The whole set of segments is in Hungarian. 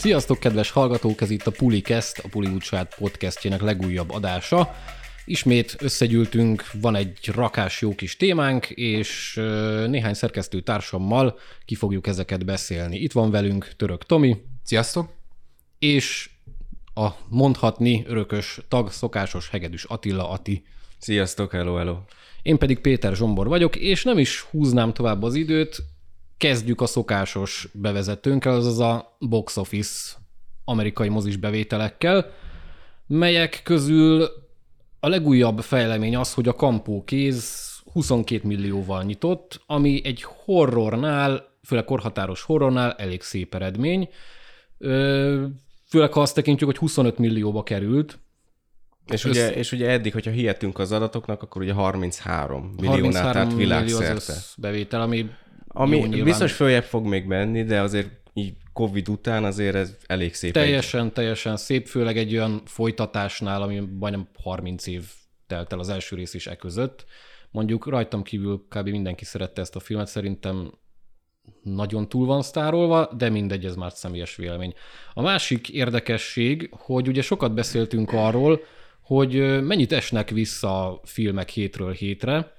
Sziasztok, kedves hallgatók! Ez itt a Pulikest, a Puli Úcsát podcastjének legújabb adása. Ismét összegyűltünk, van egy rakás jó kis témánk, és néhány szerkesztő társammal ki fogjuk ezeket beszélni. Itt van velünk Török Tomi. Sziasztok! És a mondhatni örökös tag, szokásos hegedűs Attila Ati. Sziasztok, hello, hello! Én pedig Péter Zsombor vagyok, és nem is húznám tovább az időt, kezdjük a szokásos bevezetőnkkel, azaz a box office amerikai mozis bevételekkel, melyek közül a legújabb fejlemény az, hogy a Kampó kéz 22 millióval nyitott, ami egy horrornál, főleg korhatáros horrornál elég szép eredmény. Főleg ha azt tekintjük, hogy 25 millióba került, és, össz... ugye, és ugye eddig, hogyha hihetünk az adatoknak, akkor ugye 33 milliónál, tehát világszerte. Millió az bevétel, ami ami jó, nyilván... biztos följebb fog még menni, de azért így Covid után azért ez elég szép. Teljesen, egy... teljesen szép, főleg egy olyan folytatásnál, ami majdnem 30 év telt el az első rész is e között. Mondjuk rajtam kívül kb. mindenki szerette ezt a filmet, szerintem nagyon túl van sztárolva, de mindegy, ez már személyes vélemény. A másik érdekesség, hogy ugye sokat beszéltünk arról, hogy mennyit esnek vissza a filmek hétről hétre.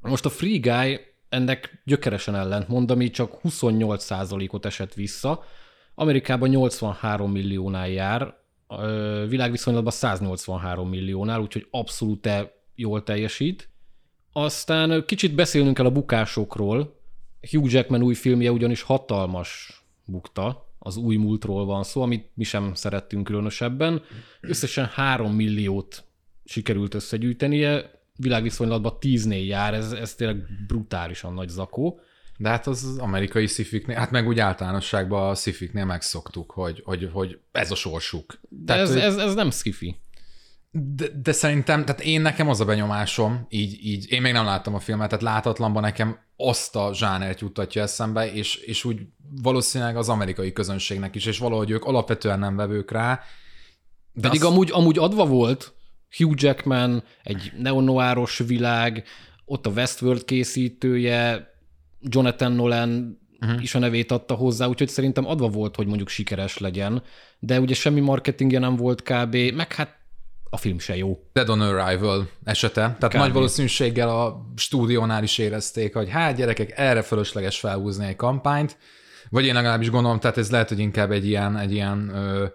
Most a Free Guy ennek gyökeresen ellentmond, ami csak 28%-ot esett vissza. Amerikában 83 milliónál jár, világviszonylatban 183 milliónál, úgyhogy abszolút jól teljesít. Aztán kicsit beszélnünk el a bukásokról. Hugh Jackman új filmje ugyanis hatalmas bukta, az új múltról van szó, amit mi sem szerettünk különösebben. Összesen 3 milliót sikerült összegyűjtenie, világviszonylatban tíznél jár, ez, ez tényleg brutálisan nagy zakó. De hát az, az amerikai szifiknél, hát meg úgy általánosságban a szifiknél megszoktuk, hogy, hogy, hogy ez a sorsuk. De tehát, ez, ez, ez nem skifi. De, de szerintem, tehát én nekem az a benyomásom, így, így, én még nem láttam a filmet, tehát látatlanban nekem azt a zsánert juttatja eszembe, és, és úgy valószínűleg az amerikai közönségnek is, és valahogy ők alapvetően nem vevők rá. De Pedig az... amúgy, amúgy adva volt, Hugh Jackman, egy neonoáros világ, ott a Westworld készítője, Jonathan Nolan uh-huh. is a nevét adta hozzá, úgyhogy szerintem adva volt, hogy mondjuk sikeres legyen, de ugye semmi marketingje nem volt kb., meg hát a film se jó. Dead on Arrival esete. Tehát Kb. nagy valószínűséggel a stúdiónál is érezték, hogy hát gyerekek, erre fölösleges felhúzni egy kampányt, vagy én legalábbis gondolom, tehát ez lehet, hogy inkább egy ilyen, egy ilyen ö,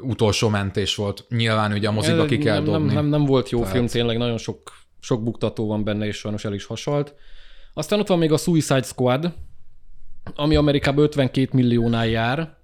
utolsó mentés volt. Nyilván ugye a moziba ki kell nem, dobni. Nem, nem, nem volt jó Tehát... film, tényleg nagyon sok, sok buktató van benne, és sajnos el is hasalt. Aztán ott van még a Suicide Squad, ami Amerikában 52 milliónál jár,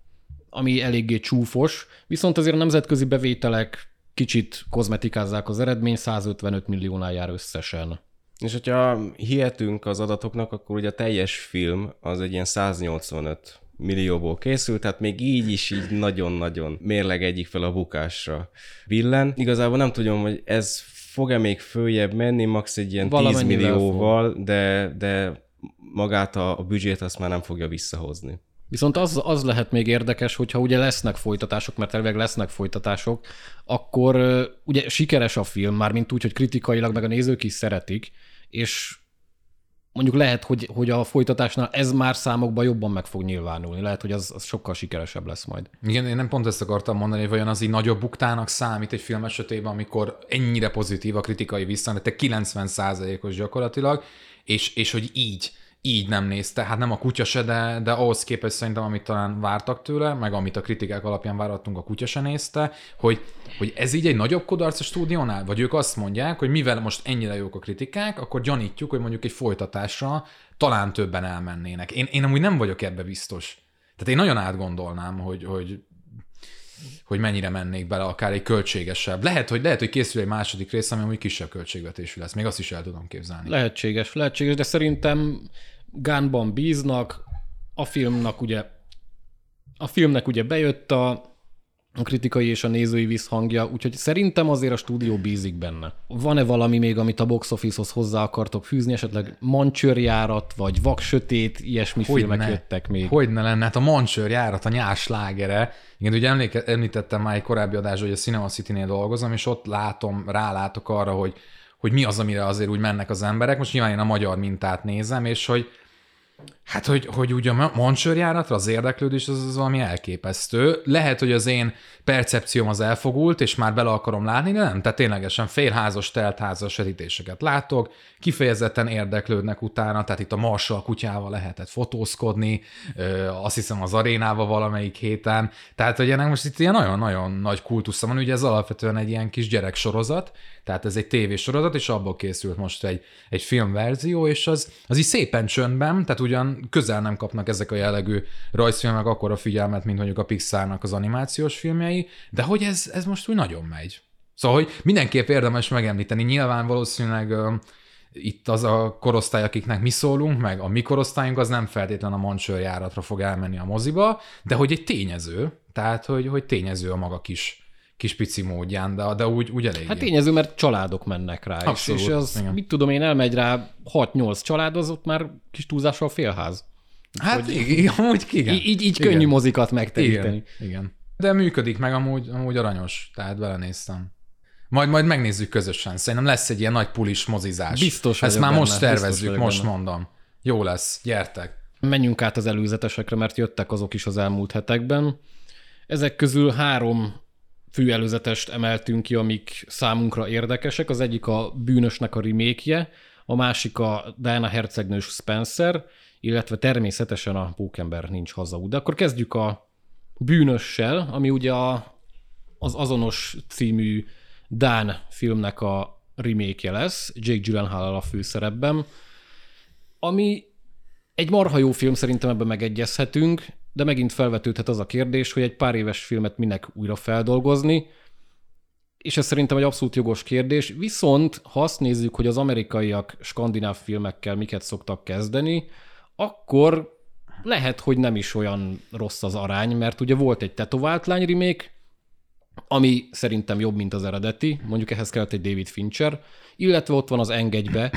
ami eléggé csúfos, viszont azért a nemzetközi bevételek kicsit kozmetikázzák az eredmény, 155 milliónál jár összesen. És hogyha hihetünk az adatoknak, akkor ugye a teljes film az egy ilyen 185 millióból készült, tehát még így is így nagyon-nagyon mérleg egyik fel a bukásra billen. Igazából nem tudom, hogy ez fog-e még följebb menni, max egy ilyen 10 millióval, de, de magát a, a büdzsét azt már nem fogja visszahozni. Viszont az, az lehet még érdekes, hogyha ugye lesznek folytatások, mert elvileg lesznek folytatások, akkor ugye sikeres a film, már mint úgy, hogy kritikailag meg a nézők is szeretik, és mondjuk lehet, hogy, hogy a folytatásnál ez már számokban jobban meg fog nyilvánulni. Lehet, hogy az, az sokkal sikeresebb lesz majd. Igen, én nem pont ezt akartam mondani, hogy vajon az így nagyobb buktának számít egy film esetében, amikor ennyire pozitív a kritikai vissza, de 90%-os gyakorlatilag, és, és hogy így így nem nézte. Hát nem a kutya se, de, de ahhoz képest szerintem, amit talán vártak tőle, meg amit a kritikák alapján várhattunk, a kutya se nézte, hogy, hogy ez így egy nagyobb kudarc a stúdiónál? Vagy ők azt mondják, hogy mivel most ennyire jók a kritikák, akkor gyanítjuk, hogy mondjuk egy folytatásra talán többen elmennének. Én, én amúgy nem vagyok ebbe biztos. Tehát én nagyon átgondolnám, hogy, hogy hogy mennyire mennék bele, akár egy költségesebb. Lehet, hogy, lehet, hogy készül egy második rész, ami úgy kisebb költségvetésű lesz. Még azt is el tudom képzelni. Lehetséges, lehetséges, de szerintem Gánban bíznak, a filmnak ugye a filmnek ugye bejött a a kritikai és a nézői visszhangja, úgyhogy szerintem azért a stúdió bízik benne. Van-e valami még, amit a box office-hoz hozzá akartok fűzni, esetleg mancsőrjárat, vagy vaksötét, ilyesmi hogy filmek ne, jöttek még? Hogy ne lenne, hát a mancsőrjárat, a nyás lágere. Igen, ugye emléke, említettem már egy korábbi adásban, hogy a Cinema City-nél dolgozom, és ott látom, rálátok arra, hogy, hogy mi az, amire azért úgy mennek az emberek. Most nyilván én a magyar mintát nézem, és hogy Hát, hogy, hogy ugye a mancsőrjáratra az érdeklődés az, az valami elképesztő. Lehet, hogy az én percepcióm az elfogult, és már bele akarom látni, de nem. Tehát ténylegesen félházas, teltházas vetítéseket látok, kifejezetten érdeklődnek utána, tehát itt a Marshall kutyával lehetett fotózkodni, azt hiszem az arénával valamelyik héten. Tehát, hogy ennek most itt ilyen nagyon-nagyon nagy kultusza van, ugye ez alapvetően egy ilyen kis gyereksorozat, tehát ez egy tévésorozat, és abból készült most egy, egy filmverzió, és az, az így szépen csöndben, tehát ugyan közel nem kapnak ezek a jellegű rajzfilmek akkor a figyelmet, mint mondjuk a Pixarnak az animációs filmjei, de hogy ez, ez most úgy nagyon megy. Szóval, hogy mindenképp érdemes megemlíteni. Nyilván valószínűleg itt az a korosztály, akiknek mi szólunk, meg a mi korosztályunk az nem feltétlen a Mancsőr járatra fog elmenni a moziba, de hogy egy tényező, tehát hogy, hogy tényező a maga kis kis pici módján, de, de úgy, úgy elég. Hát tényező, mert családok mennek rá. Abszolút, és, és az, igen. mit tudom én, elmegy rá 6-8 család, az ott már kis túlzással félház. Hát hogy igen, amúgy igen. Így, így igen. könnyű mozikat megteríteni. Igen, igen. De működik meg, amúgy, amúgy aranyos, tehát belenéztem. Majd, majd megnézzük közösen. Szerintem lesz egy ilyen nagy pulis mozizás. Biztos Ezt már benne, most tervezzük, most benne. mondom. Jó lesz, gyertek. Menjünk át az előzetesekre, mert jöttek azok is az elmúlt hetekben. Ezek közül három fő előzetest emeltünk ki, amik számunkra érdekesek. Az egyik a Bűnösnek a remake a másik a Diana Hercegnős Spencer, illetve természetesen a Pókember nincs hazaú. De akkor kezdjük a Bűnössel, ami ugye a, az azonos című Dán filmnek a remake lesz, Jake Gyllenhaal a főszerepben, ami egy marha jó film, szerintem ebben megegyezhetünk, de megint felvetődhet az a kérdés, hogy egy pár éves filmet minek újra feldolgozni, és ez szerintem egy abszolút jogos kérdés. Viszont, ha azt nézzük, hogy az amerikaiak skandináv filmekkel miket szoktak kezdeni, akkor lehet, hogy nem is olyan rossz az arány, mert ugye volt egy tetovált lány remake, ami szerintem jobb, mint az eredeti, mondjuk ehhez kellett egy David Fincher, illetve ott van az Engedjbe,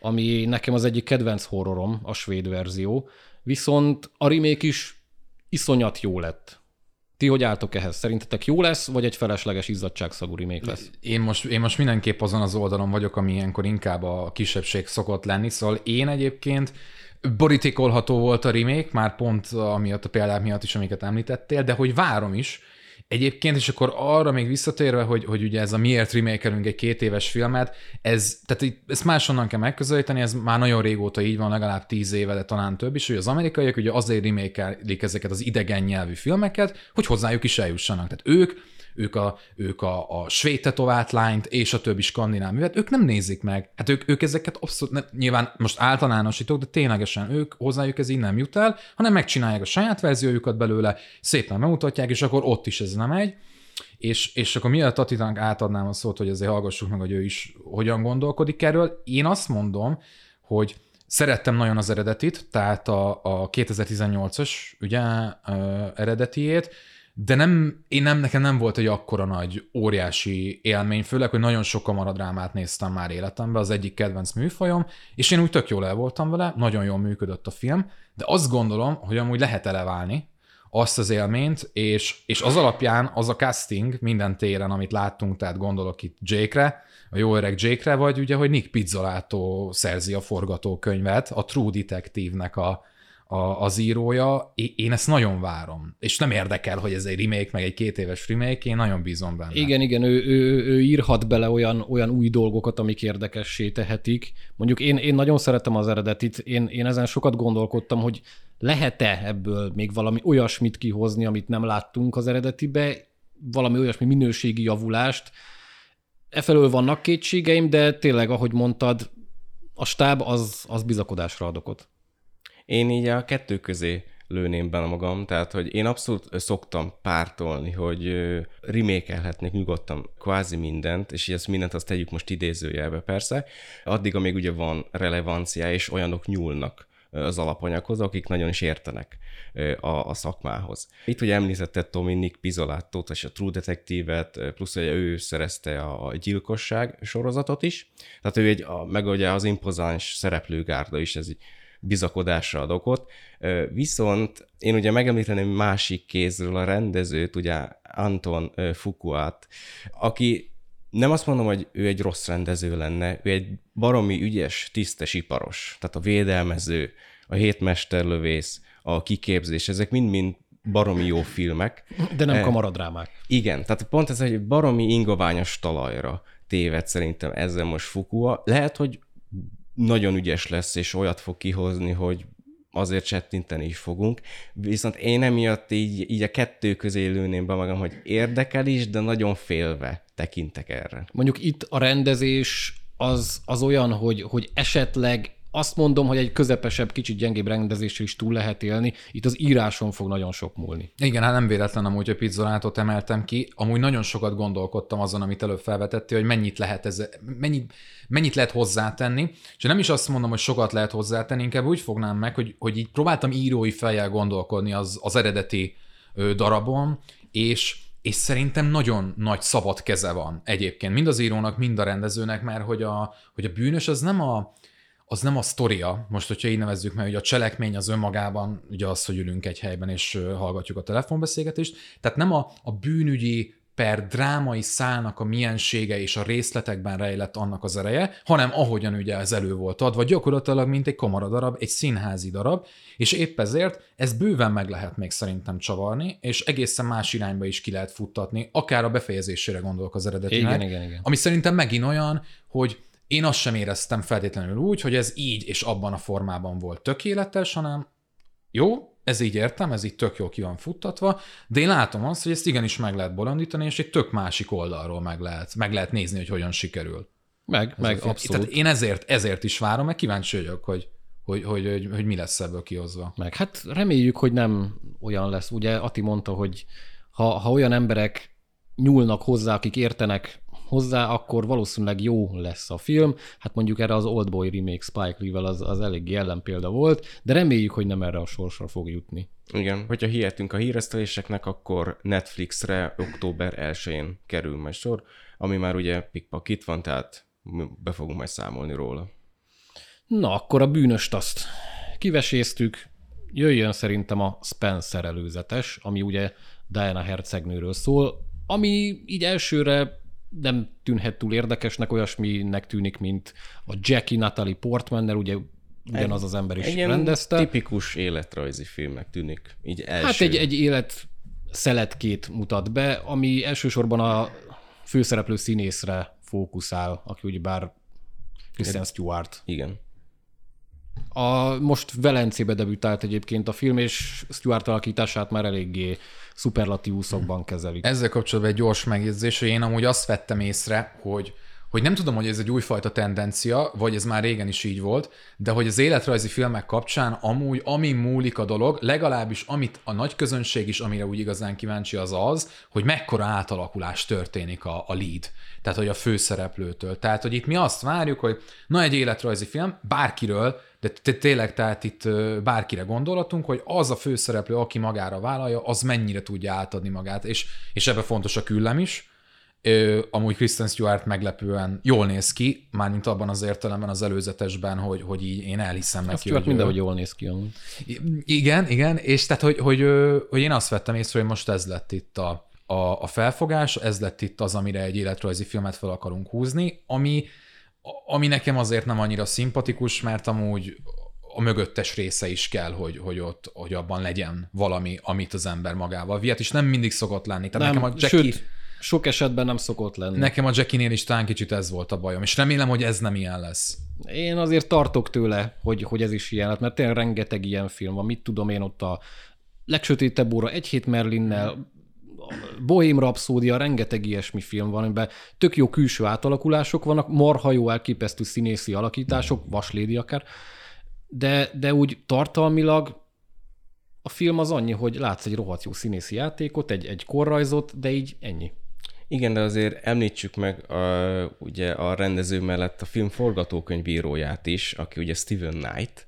ami nekem az egyik kedvenc horrorom, a svéd verzió, viszont a remake is iszonyat jó lett. Ti hogy álltok ehhez? Szerintetek jó lesz, vagy egy felesleges izzadságszagú remake lesz? Én most, én most mindenképp azon az oldalon vagyok, ami ilyenkor inkább a kisebbség szokott lenni, szóval én egyébként borítékolható volt a remake, már pont amiatt a példák miatt is, amiket említettél, de hogy várom is, Egyébként, és akkor arra még visszatérve, hogy, hogy ugye ez a miért remake egy két éves filmet, ez, tehát ezt máshonnan kell megközelíteni, ez már nagyon régóta így van, legalább tíz éve, de talán több is, hogy az amerikaiak ugye azért remake ezeket az idegen nyelvű filmeket, hogy hozzájuk is eljussanak. Tehát ők ők a, ők a, a svéd tetovátlányt és a többi skandináv művet, ők nem nézik meg. Hát ők, ők ezeket abszolút, ne, nyilván most általánosítok, de ténylegesen ők, hozzájuk ez így nem jut el, hanem megcsinálják a saját verziójukat belőle, szépen bemutatják, és akkor ott is ez nem egy. És, és akkor miatt Tatinak átadnám a szót, hogy azért hallgassuk meg, hogy ő is hogyan gondolkodik erről. Én azt mondom, hogy Szerettem nagyon az eredetit, tehát a, a 2018-as ugye eredetiét, de nem, én nem, nekem nem volt egy akkora nagy, óriási élmény, főleg, hogy nagyon sok kameradrámát néztem már életemben, az egyik kedvenc műfajom, és én úgy tök jól el voltam vele, nagyon jól működött a film, de azt gondolom, hogy amúgy lehet eleválni azt az élményt, és, és az alapján az a casting minden téren, amit láttunk, tehát gondolok itt Jake-re, a jó öreg Jake-re, vagy ugye, hogy Nick Pizzolato szerzi a forgatókönyvet, a True Detective-nek a, a, az írója, én ezt nagyon várom. És nem érdekel, hogy ez egy remake, meg egy két éves remake, én nagyon bízom benne. Igen, igen, ő, ő, ő írhat bele olyan, olyan új dolgokat, amik érdekessé tehetik. Mondjuk én, én nagyon szeretem az eredetit, én, én ezen sokat gondolkodtam, hogy lehet-e ebből még valami olyasmit kihozni, amit nem láttunk az eredetibe, valami olyasmi minőségi javulást. Efelől vannak kétségeim, de tényleg, ahogy mondtad, a stáb az, az bizakodásra ad okot. Én így a kettő közé lőném be magam, tehát hogy én abszolút szoktam pártolni, hogy remékelhetnék nyugodtan kvázi mindent, és ezt mindent azt tegyük most idézőjelbe persze, addig, amíg ugye van relevancia, és olyanok nyúlnak az alapanyaghoz, akik nagyon is értenek a, a szakmához. Itt ugye említetted Tomi Nick Pizolattót és a True Detective-et, plusz ugye ő szerezte a gyilkosság sorozatot is, tehát ő egy, a, meg ugye az impozáns szereplőgárda is, ez így bizakodásra ad okot. Viszont én ugye megemlíteném másik kézről a rendezőt, ugye Anton Fukuát, aki nem azt mondom, hogy ő egy rossz rendező lenne, ő egy baromi ügyes, tisztes iparos, tehát a védelmező a hétmesterlövész, a kiképzés, ezek mind-mind baromi jó filmek. De nem kamaradrámák. Igen, tehát pont ez egy baromi ingoványos talajra téved szerintem ezzel most Fukua. Lehet, hogy nagyon ügyes lesz, és olyat fog kihozni, hogy azért csettinteni is fogunk. Viszont én emiatt így, így a kettő közé lőném be magam, hogy érdekel is, de nagyon félve tekintek erre. Mondjuk itt a rendezés az, az olyan, hogy, hogy esetleg azt mondom, hogy egy közepesebb, kicsit gyengébb rendezéssel is túl lehet élni. Itt az íráson fog nagyon sok múlni. Igen, hát nem véletlen amúgy, hogy pizzolátot emeltem ki. Amúgy nagyon sokat gondolkodtam azon, amit előbb felvetettél, hogy mennyit lehet, ez, mennyit, mennyit lehet hozzátenni. És nem is azt mondom, hogy sokat lehet hozzátenni, inkább úgy fognám meg, hogy, hogy így próbáltam írói fejjel gondolkodni az, az eredeti darabon, és és szerintem nagyon nagy szabad keze van egyébként, mind az írónak, mind a rendezőnek, mert hogy a, hogy a bűnös az nem a, az nem a sztoria, most, hogyha így nevezzük meg, hogy a cselekmény az önmagában, ugye az, hogy ülünk egy helyben és hallgatjuk a telefonbeszélgetést, tehát nem a, a bűnügyi per drámai szálnak a miensége és a részletekben rejlett annak az ereje, hanem ahogyan ugye ez elő volt adva, gyakorlatilag mint egy kamaradarab, egy színházi darab, és épp ezért ez bőven meg lehet még szerintem csavarni, és egészen más irányba is ki lehet futtatni, akár a befejezésére gondolok az eredetinek. Igen, igen, igen. Ami szerintem megint olyan, hogy én azt sem éreztem feltétlenül úgy, hogy ez így és abban a formában volt tökéletes, hanem jó, ez így értem, ez így tök jól ki van futtatva, de én látom azt, hogy ezt igenis meg lehet bolondítani, és egy tök másik oldalról meg lehet, meg lehet nézni, hogy hogyan sikerül. Meg, Ez meg abszolút. Tehát én ezért, ezért is várom, meg kíváncsi vagyok, hogy, hogy, hogy, hogy, hogy mi lesz ebből kihozva. Meg hát reméljük, hogy nem olyan lesz. Ugye Ati mondta, hogy ha, ha olyan emberek nyúlnak hozzá, akik értenek hozzá, akkor valószínűleg jó lesz a film. Hát mondjuk erre az Oldboy remake Spike Lee-vel az, az elég ellenpélda volt, de reméljük, hogy nem erre a sorsra fog jutni. Igen, hogyha hihetünk a híreszteléseknek, akkor Netflixre október 1-én kerül majd sor, ami már ugye pikpak itt van, tehát be fogunk majd számolni róla. Na, akkor a bűnöst azt kiveséztük. Jöjjön szerintem a Spencer előzetes, ami ugye Diana hercegnőről szól, ami így elsőre nem tűnhet túl érdekesnek, olyasminek tűnik, mint a Jackie Natalie Portman, ugye ugyanaz az ember is Egy rendezte. tipikus életrajzi filmnek tűnik, így első. Hát egy, egy élet szeletkét mutat be, ami elsősorban a főszereplő színészre fókuszál, aki ugyebár Kristen Stewart. Igen. A, most Velencébe debütált egyébként a film, és Stewart alakítását már eléggé szuperlatívuszokban kezelik. Ezzel kapcsolatban egy gyors megjegyzés, hogy én amúgy azt vettem észre, hogy hogy nem tudom, hogy ez egy újfajta tendencia, vagy ez már régen is így volt, de hogy az életrajzi filmek kapcsán amúgy, ami múlik a dolog, legalábbis amit a nagy közönség is, amire úgy igazán kíváncsi az az, hogy mekkora átalakulás történik a, a lead, tehát hogy a főszereplőtől. Tehát, hogy itt mi azt várjuk, hogy na egy életrajzi film, bárkiről, de tényleg tehát itt bárkire gondolatunk, hogy az a főszereplő, aki magára vállalja, az mennyire tudja átadni magát, és, és ebbe fontos a küllem is, Ö, amúgy Kristen Stewart meglepően jól néz ki, mármint abban az értelemben az előzetesben, hogy, hogy így én elhiszem neki. Stewart mindenhogy jól néz ki. amúgy. Igen, igen, és tehát, hogy, hogy, hogy én azt vettem észre, hogy most ez lett itt a, a, a felfogás, ez lett itt az, amire egy életrajzi filmet fel akarunk húzni, ami, ami nekem azért nem annyira szimpatikus, mert amúgy a mögöttes része is kell, hogy, hogy ott, hogy abban legyen valami, amit az ember magával vihet, és nem mindig szokott lenni. Tehát Nem, nekem a Jackie, sőt, sok esetben nem szokott lenni. Nekem a Jackie-nél is talán kicsit ez volt a bajom, és remélem, hogy ez nem ilyen lesz. Én azért tartok tőle, hogy, hogy ez is ilyen mert tényleg rengeteg ilyen film van. Mit tudom én ott a legsötétebb óra egy hét Merlinnel, Bohém Rapszódia, rengeteg ilyesmi film van, amiben tök jó külső átalakulások vannak, marha jó elképesztő színészi alakítások, vaslédi akár, de, de úgy tartalmilag a film az annyi, hogy látsz egy rohadt jó színészi játékot, egy, egy korrajzot, de így ennyi. Igen, de azért említsük meg a, ugye a rendező mellett a film forgatókönyvíróját is, aki ugye Steven Knight,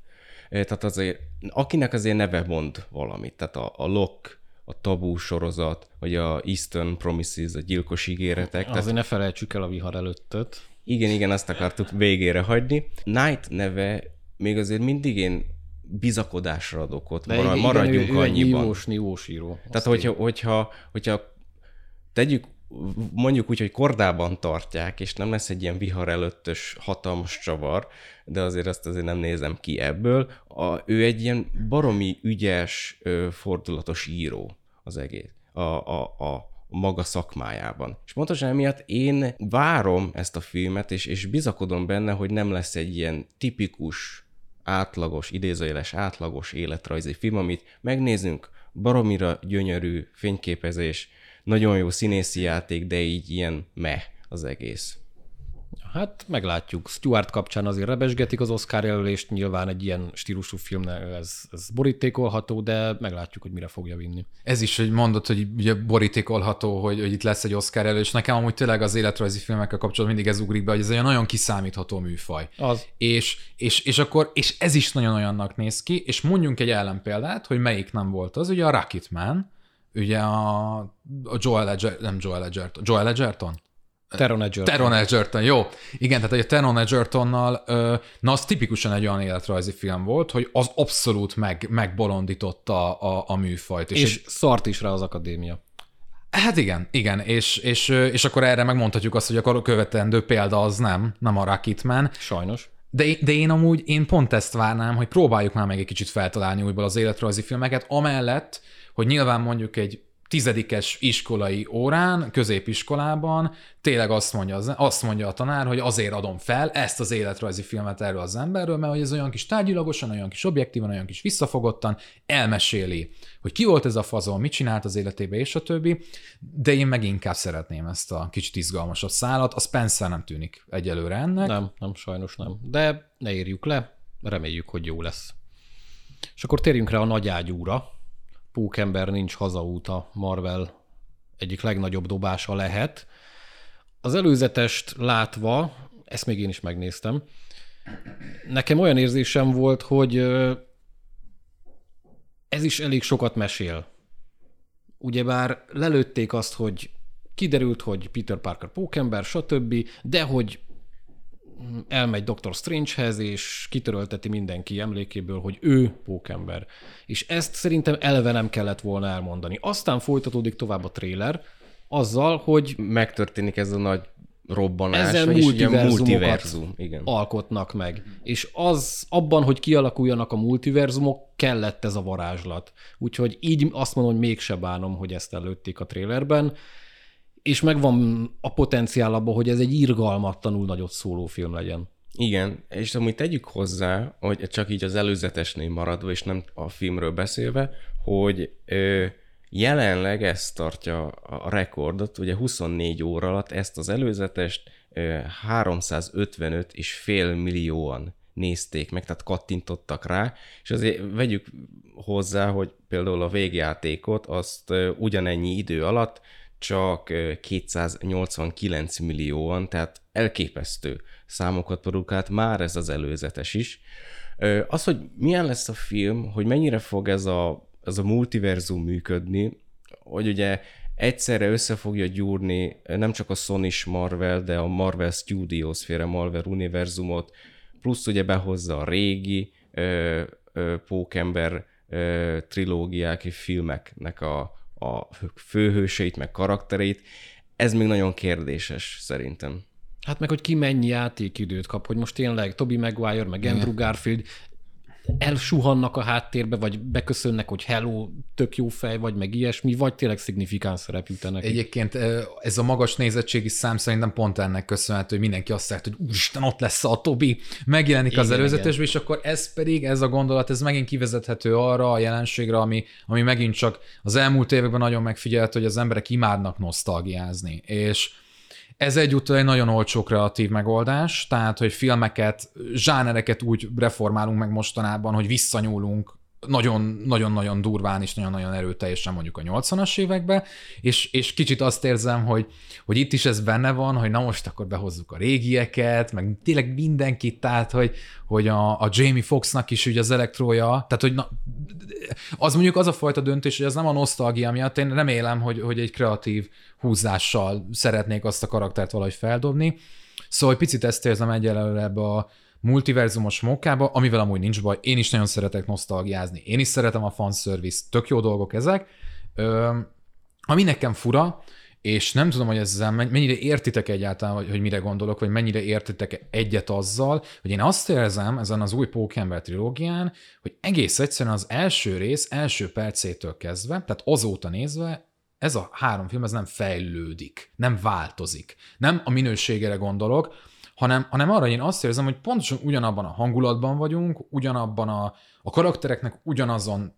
Eh, tehát azért, akinek azért neve mond valamit, tehát a, a Lock, a Tabú sorozat, vagy a Eastern Promises, a gyilkos ígéretek, tehát Azért ne felejtsük el a vihar előttöt. igen, igen, azt akartuk végére hagyni. Knight neve még azért mindig én bizakodásra ad okot, Mara, igen, maradjunk ő, ő annyiban. nívós, nívós író. Tehát, hogyha, hogyha, hogyha tegyük mondjuk úgy, hogy kordában tartják, és nem lesz egy ilyen vihar előttös hatalmas csavar, de azért azt azért nem nézem ki ebből. A, ő egy ilyen baromi ügyes, fordulatos író az egész. A, a, a maga szakmájában. És pontosan emiatt én várom ezt a filmet, és, és bizakodom benne, hogy nem lesz egy ilyen tipikus, átlagos, idézőjeles átlagos életrajzi film, amit megnézünk, baromira gyönyörű fényképezés, nagyon jó színészi játék, de így ilyen meh az egész. Hát meglátjuk. Stuart kapcsán azért rebesgetik az Oscar jelölést, nyilván egy ilyen stílusú filmnél ez, ez borítékolható, de meglátjuk, hogy mire fogja vinni. Ez is, hogy mondod, hogy ugye borítékolható, hogy, hogy itt lesz egy Oscar jelölés. Nekem amúgy tényleg az életrajzi filmekkel kapcsolatban mindig ez ugrik be, hogy ez egy nagyon kiszámítható műfaj. Az. És, és, és, akkor, és ez is nagyon olyannak néz ki, és mondjunk egy ellenpéldát, hogy melyik nem volt az, ugye a Rocketman, ugye a, a Joel Edger, nem Joel Edgerton, Joel Edgerton? Teron Edgerton. Teron Edgerton, jó. Igen, tehát a Teron Edgertonnal, na az tipikusan egy olyan életrajzi film volt, hogy az abszolút meg, megbolondította a, a műfajt. És, és egy... szart is rá az akadémia. Hát igen, igen, és, és, és akkor erre megmondhatjuk azt, hogy a követendő példa az nem, nem a Rocketman. Sajnos. De, de én amúgy, én pont ezt várnám, hogy próbáljuk már meg egy kicsit feltalálni újból az életrajzi filmeket, amellett, hogy nyilván mondjuk egy tizedikes iskolai órán, középiskolában tényleg azt mondja, az, azt mondja a tanár, hogy azért adom fel ezt az életrajzi filmet erről az emberről, mert hogy ez olyan kis tárgyilagosan, olyan kis objektívan, olyan kis visszafogottan elmeséli, hogy ki volt ez a fazon, mit csinált az életébe, és a többi, de én meg inkább szeretném ezt a kicsit izgalmasabb szálat. A Spencer nem tűnik egyelőre ennek. Nem, nem, sajnos nem. De ne érjük le, reméljük, hogy jó lesz. És akkor térjünk rá a nagy ágyúra, Pókember nincs hazaút a Marvel egyik legnagyobb dobása lehet. Az előzetest látva, ezt még én is megnéztem, nekem olyan érzésem volt, hogy ez is elég sokat mesél. Ugyebár lelőtték azt, hogy kiderült, hogy Peter Parker pókember, stb., de hogy elmegy Dr. Strangehez, és kitörölteti mindenki emlékéből, hogy ő pókember. És ezt szerintem eleve nem kellett volna elmondani. Aztán folytatódik tovább a trailer, azzal, hogy megtörténik ez a nagy robbanás, Ezen multiverzum igen. alkotnak meg. És az abban, hogy kialakuljanak a multiverzumok, kellett ez a varázslat. Úgyhogy így azt mondom, hogy mégse bánom, hogy ezt előtték a trailerben és megvan a potenciál abban, hogy ez egy irgalmatlanul nagyot szóló film legyen. Igen, és amúgy tegyük hozzá, hogy csak így az előzetesnél maradva, és nem a filmről beszélve, hogy ö, jelenleg ezt tartja a rekordot, ugye 24 óra alatt ezt az előzetest ö, 355 és fél millióan nézték meg, tehát kattintottak rá, és azért vegyük hozzá, hogy például a végjátékot azt ugyanennyi idő alatt csak 289 millióan, tehát elképesztő számokat produkált már ez az előzetes is. Az, hogy milyen lesz a film, hogy mennyire fog ez a, ez a multiverzum működni, hogy ugye egyszerre össze fogja gyúrni nem csak a sony Marvel, de a Marvel Studios féle Marvel univerzumot, plusz ugye behozza a régi ö, ö, Pókember ö, trilógiák és filmeknek a, a főhőseit, meg karaktereit, ez még nagyon kérdéses szerintem. Hát meg, hogy ki mennyi játékidőt kap, hogy most tényleg Toby Maguire, meg Andrew Garfield elsuhannak a háttérbe, vagy beköszönnek, hogy hello, tök jó fej, vagy meg ilyesmi, vagy tényleg szignifikáns szerep jut ennek. Egyébként ez a magas nézettségi szám szerintem pont ennek köszönhető, hogy mindenki azt mondja, hogy úristen, ott lesz a Tobi, megjelenik igen, az előzetesben, és akkor ez pedig, ez a gondolat, ez megint kivezethető arra a jelenségre, ami, ami megint csak az elmúlt években nagyon megfigyelt, hogy az emberek imádnak nosztalgiázni, és ez egyúttal egy nagyon olcsó kreatív megoldás, tehát, hogy filmeket, zsánereket úgy reformálunk meg mostanában, hogy visszanyúlunk nagyon-nagyon durván és nagyon-nagyon erőteljesen mondjuk a 80-as évekbe, és, és kicsit azt érzem, hogy, hogy itt is ez benne van, hogy na most akkor behozzuk a régieket, meg tényleg mindenkit, tehát hogy, hogy a, a Jamie Foxnak is ugye az elektrója, tehát hogy na, az mondjuk az a fajta döntés, hogy ez nem a nosztalgia miatt, én remélem, hogy, hogy egy kreatív húzással szeretnék azt a karaktert valahogy feldobni. Szóval egy picit ezt érzem egyelőre ebbe a multiverzumos mókába, amivel amúgy nincs baj, én is nagyon szeretek nosztalgiázni, én is szeretem a fanservice, tök jó dolgok ezek. Ö, ami nekem fura, és nem tudom, hogy ezzel mennyire értitek egyáltalán, hogy, hogy mire gondolok, vagy mennyire értitek egyet azzal, hogy én azt érzem ezen az új Pókember trilógián, hogy egész egyszerűen az első rész első percétől kezdve, tehát azóta nézve, ez a három film ez nem fejlődik, nem változik. Nem a minőségére gondolok, hanem, hanem arra én azt érzem, hogy pontosan ugyanabban a hangulatban vagyunk, ugyanabban a, a karaktereknek ugyanazon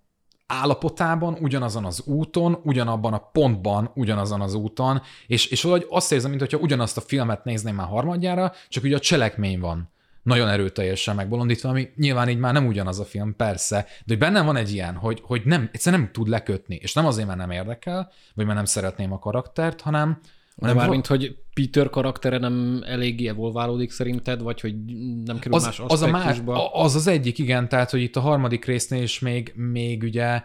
állapotában, ugyanazon az úton, ugyanabban a pontban, ugyanazon az úton, és, és valahogy azt érzem, mintha ugyanazt a filmet nézném már harmadjára, csak ugye a cselekmény van nagyon erőteljesen megbolondítva, ami nyilván így már nem ugyanaz a film, persze, de hogy bennem van egy ilyen, hogy, hogy nem, egyszerűen nem tud lekötni, és nem azért, mert nem érdekel, vagy mert nem szeretném a karaktert, hanem, hanem már mint hogy Peter karaktere nem eléggé evolválódik szerinted, vagy hogy nem kerül az, más az, a más, az az egyik, igen, tehát hogy itt a harmadik résznél is még, még ugye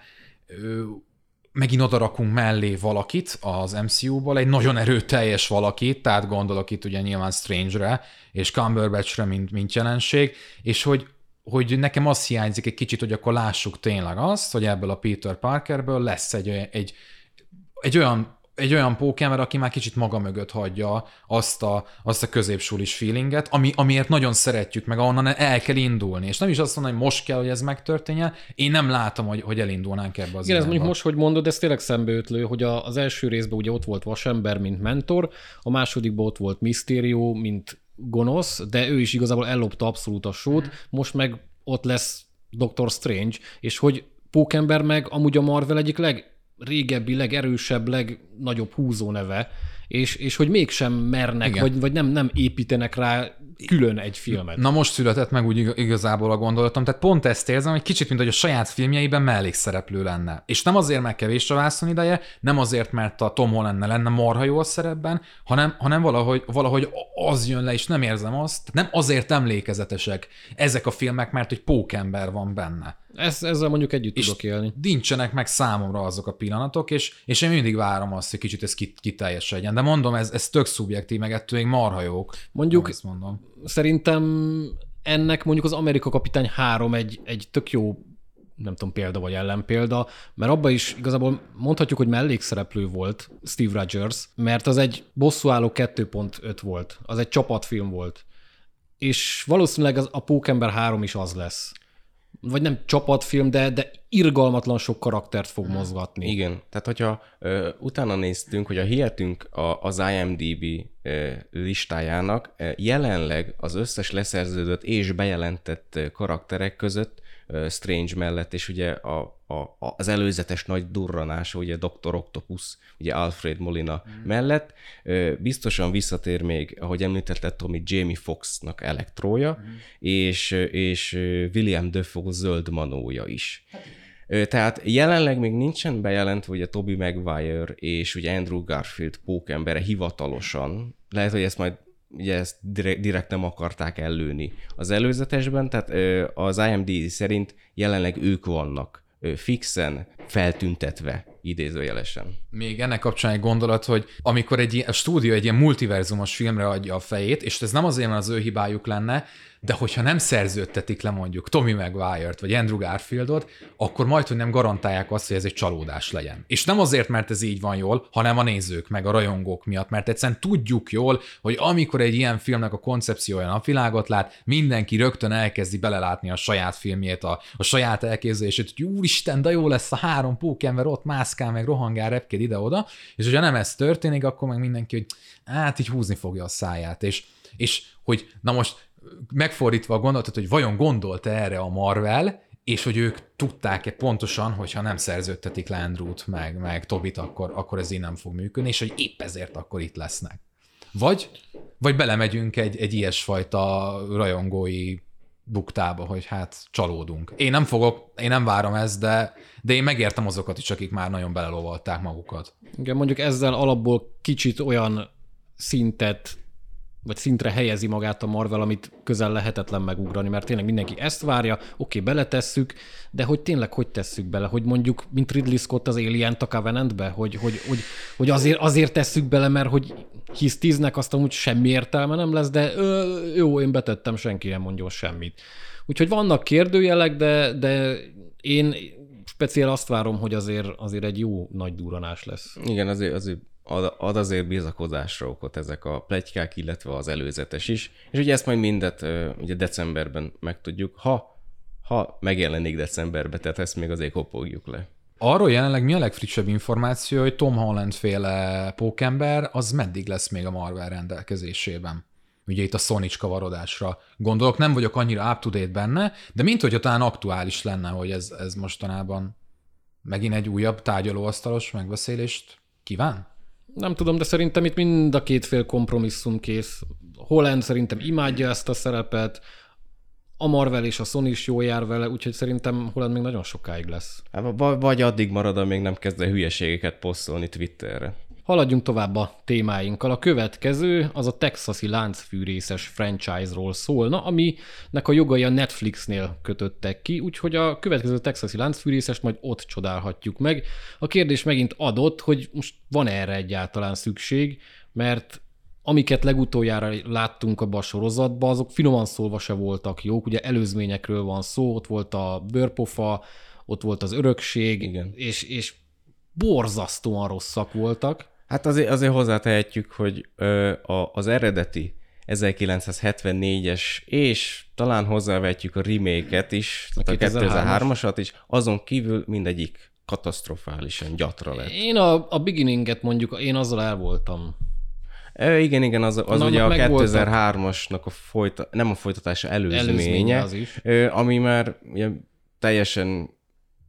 ö, megint oda rakunk mellé valakit az MCU-ból, egy nagyon erőteljes valakit, tehát gondolok itt ugye nyilván Strange-re és Cumberbatch-re, mint, mint jelenség, és hogy, hogy nekem azt hiányzik egy kicsit, hogy akkor lássuk tényleg azt, hogy ebből a Peter Parkerből lesz egy, egy, egy olyan egy olyan pókember, aki már kicsit maga mögött hagyja azt a, azt a középsulis feelinget, ami, amiért nagyon szeretjük, meg ahonnan el kell indulni. És nem is azt mondom, hogy most kell, hogy ez megtörténjen. Én nem látom, hogy, hogy elindulnánk ebbe az Igen, ez mondjuk most, hogy mondod, ez tényleg szembeötlő, hogy a, az első részben ugye ott volt Vasember, mint mentor, a másodikban ott volt Mysterio, mint gonosz, de ő is igazából ellopta abszolút a sót, most meg ott lesz Doctor Strange, és hogy Pókember meg amúgy a Marvel egyik leg régebbi, legerősebb, legnagyobb húzó neve, és, és hogy mégsem mernek, vagy, vagy nem, nem építenek rá külön egy filmet. Na most született meg úgy igazából a gondolatom, tehát pont ezt érzem, hogy kicsit, mint hogy a saját filmjeiben mellékszereplő lenne. És nem azért, mert kevés a vászon ideje, nem azért, mert a Tom Holland lenne marha jó a szerepben, hanem, hanem valahogy, valahogy az jön le, és nem érzem azt, nem azért emlékezetesek ezek a filmek, mert hogy pókember van benne. Ez, ezzel mondjuk együtt és tudok élni. Nincsenek meg számomra azok a pillanatok, és, és én mindig várom azt, hogy kicsit ez kiteljesedjen. De mondom, ez, ez tök szubjektív, meg ettől még marha jók. Mondjuk, ezt mondom. Szerintem ennek mondjuk az Amerika Kapitány 3 egy, egy tök jó nem tudom, példa vagy ellenpélda, mert abban is igazából mondhatjuk, hogy mellékszereplő volt Steve Rogers, mert az egy bosszúálló 2.5 volt, az egy csapatfilm volt. És valószínűleg az, a Pókember 3 is az lesz vagy nem csapatfilm, de, de irgalmatlan sok karaktert fog mozgatni. Igen, tehát hogyha ö, utána néztünk, hogy a hihetünk a, az IMDB ö, listájának, ö, jelenleg az összes leszerződött és bejelentett karakterek között Strange mellett, és ugye a, a, az előzetes nagy durranása, ugye Dr. Octopus, ugye Alfred Molina mm. mellett, biztosan visszatér még, ahogy említette Tommy, Jamie Foxnak elektrója, mm. és, és William Defoe zöld manója is. Hát, tehát jelenleg még nincsen bejelentve ugye Toby Maguire és ugye Andrew Garfield pókembere hivatalosan. Lehet, hogy ezt majd ugye ezt direkt, direkt nem akarták ellőni az előzetesben, tehát az IMD szerint jelenleg ők vannak fixen feltüntetve idézőjelesen. Még ennek kapcsán egy gondolat, hogy amikor egy a stúdió egy ilyen multiverzumos filmre adja a fejét, és ez nem azért, mert az ő hibájuk lenne, de hogyha nem szerződtetik le mondjuk Tommy Maguire-t vagy Andrew Garfieldot, akkor majd, hogy nem garantálják azt, hogy ez egy csalódás legyen. És nem azért, mert ez így van jól, hanem a nézők meg a rajongók miatt, mert egyszerűen tudjuk jól, hogy amikor egy ilyen filmnek a koncepciója napvilágot lát, mindenki rögtön elkezdi belelátni a saját filmjét, a, a saját elképzelését, hogy úristen, de jó lesz a három pókember ott mászkál, meg rohangál, repkéd ide-oda, és hogyha nem ez történik, akkor meg mindenki, hogy hát így húzni fogja a száját, és, és hogy na most megfordítva a gondolatot, hogy vajon gondolta erre a Marvel, és hogy ők tudták-e pontosan, hogyha nem szerződtetik Landrút meg, meg Tobit, akkor, akkor ez így nem fog működni, és hogy épp ezért akkor itt lesznek. Vagy, vagy belemegyünk egy, egy ilyesfajta rajongói buktába, hogy hát csalódunk. Én nem fogok, én nem várom ezt, de, de én megértem azokat is, akik már nagyon belelovalták magukat. Igen, mondjuk ezzel alapból kicsit olyan szintet vagy szintre helyezi magát a Marvel, amit közel lehetetlen megugrani, mert tényleg mindenki ezt várja, oké, beletesszük, de hogy tényleg hogy tesszük bele, hogy mondjuk, mint Ridley Scott az Alien a Covenantbe, hogy, hogy, hogy, hogy azért, azért tesszük bele, mert hogy hisz tíznek azt amúgy semmi értelme nem lesz, de ö, jó, én betettem, senki nem mondjon semmit. Úgyhogy vannak kérdőjelek, de, de én speciál azt várom, hogy azért, azért egy jó nagy duranás lesz. Igen, azért, azért ad, ad azért bizakodásra okot ezek a plegykák, illetve az előzetes is. És ugye ezt majd mindet ugye decemberben megtudjuk, ha, ha megjelenik decemberben, tehát ezt még azért kopogjuk le. Arról jelenleg mi a legfrissebb információ, hogy Tom Holland féle pókember, az meddig lesz még a Marvel rendelkezésében? Ugye itt a Sonic kavarodásra gondolok, nem vagyok annyira up-to-date benne, de mint hogyha talán aktuális lenne, hogy ez, ez mostanában megint egy újabb tárgyalóasztalos megbeszélést kíván? Nem tudom, de szerintem itt mind a két fél kompromisszum kész. Holland szerintem imádja ezt a szerepet, a Marvel és a Sony is jól jár vele, úgyhogy szerintem Holland még nagyon sokáig lesz. Hát, vagy addig marad, amíg nem kezd el hülyeségeket posztolni Twitterre. Haladjunk tovább a témáinkkal. A következő az a texasi láncfűrészes franchise-ról szólna, aminek a jogai a Netflixnél kötöttek ki, úgyhogy a következő texasi láncfűrészest majd ott csodálhatjuk meg. A kérdés megint adott, hogy most van erre egyáltalán szükség, mert amiket legutoljára láttunk abban a sorozatban, azok finoman szólva se voltak jók. Ugye előzményekről van szó, ott volt a bőrpofa, ott volt az örökség, Igen. És, és borzasztóan rosszak voltak. Hát azért, azért hozzátehetjük, hogy ö, a, az eredeti 1974-es, és talán hozzávetjük a remake-et is, a, a 2003-asat is, azon kívül mindegyik katasztrofálisan gyatra lett. Én a, a beginninget mondjuk, én azzal el voltam. E, igen, igen, az, az ugye a 2003-asnak a folyta, nem a folytatása előzménye, előzménye az is. ami már ugye, teljesen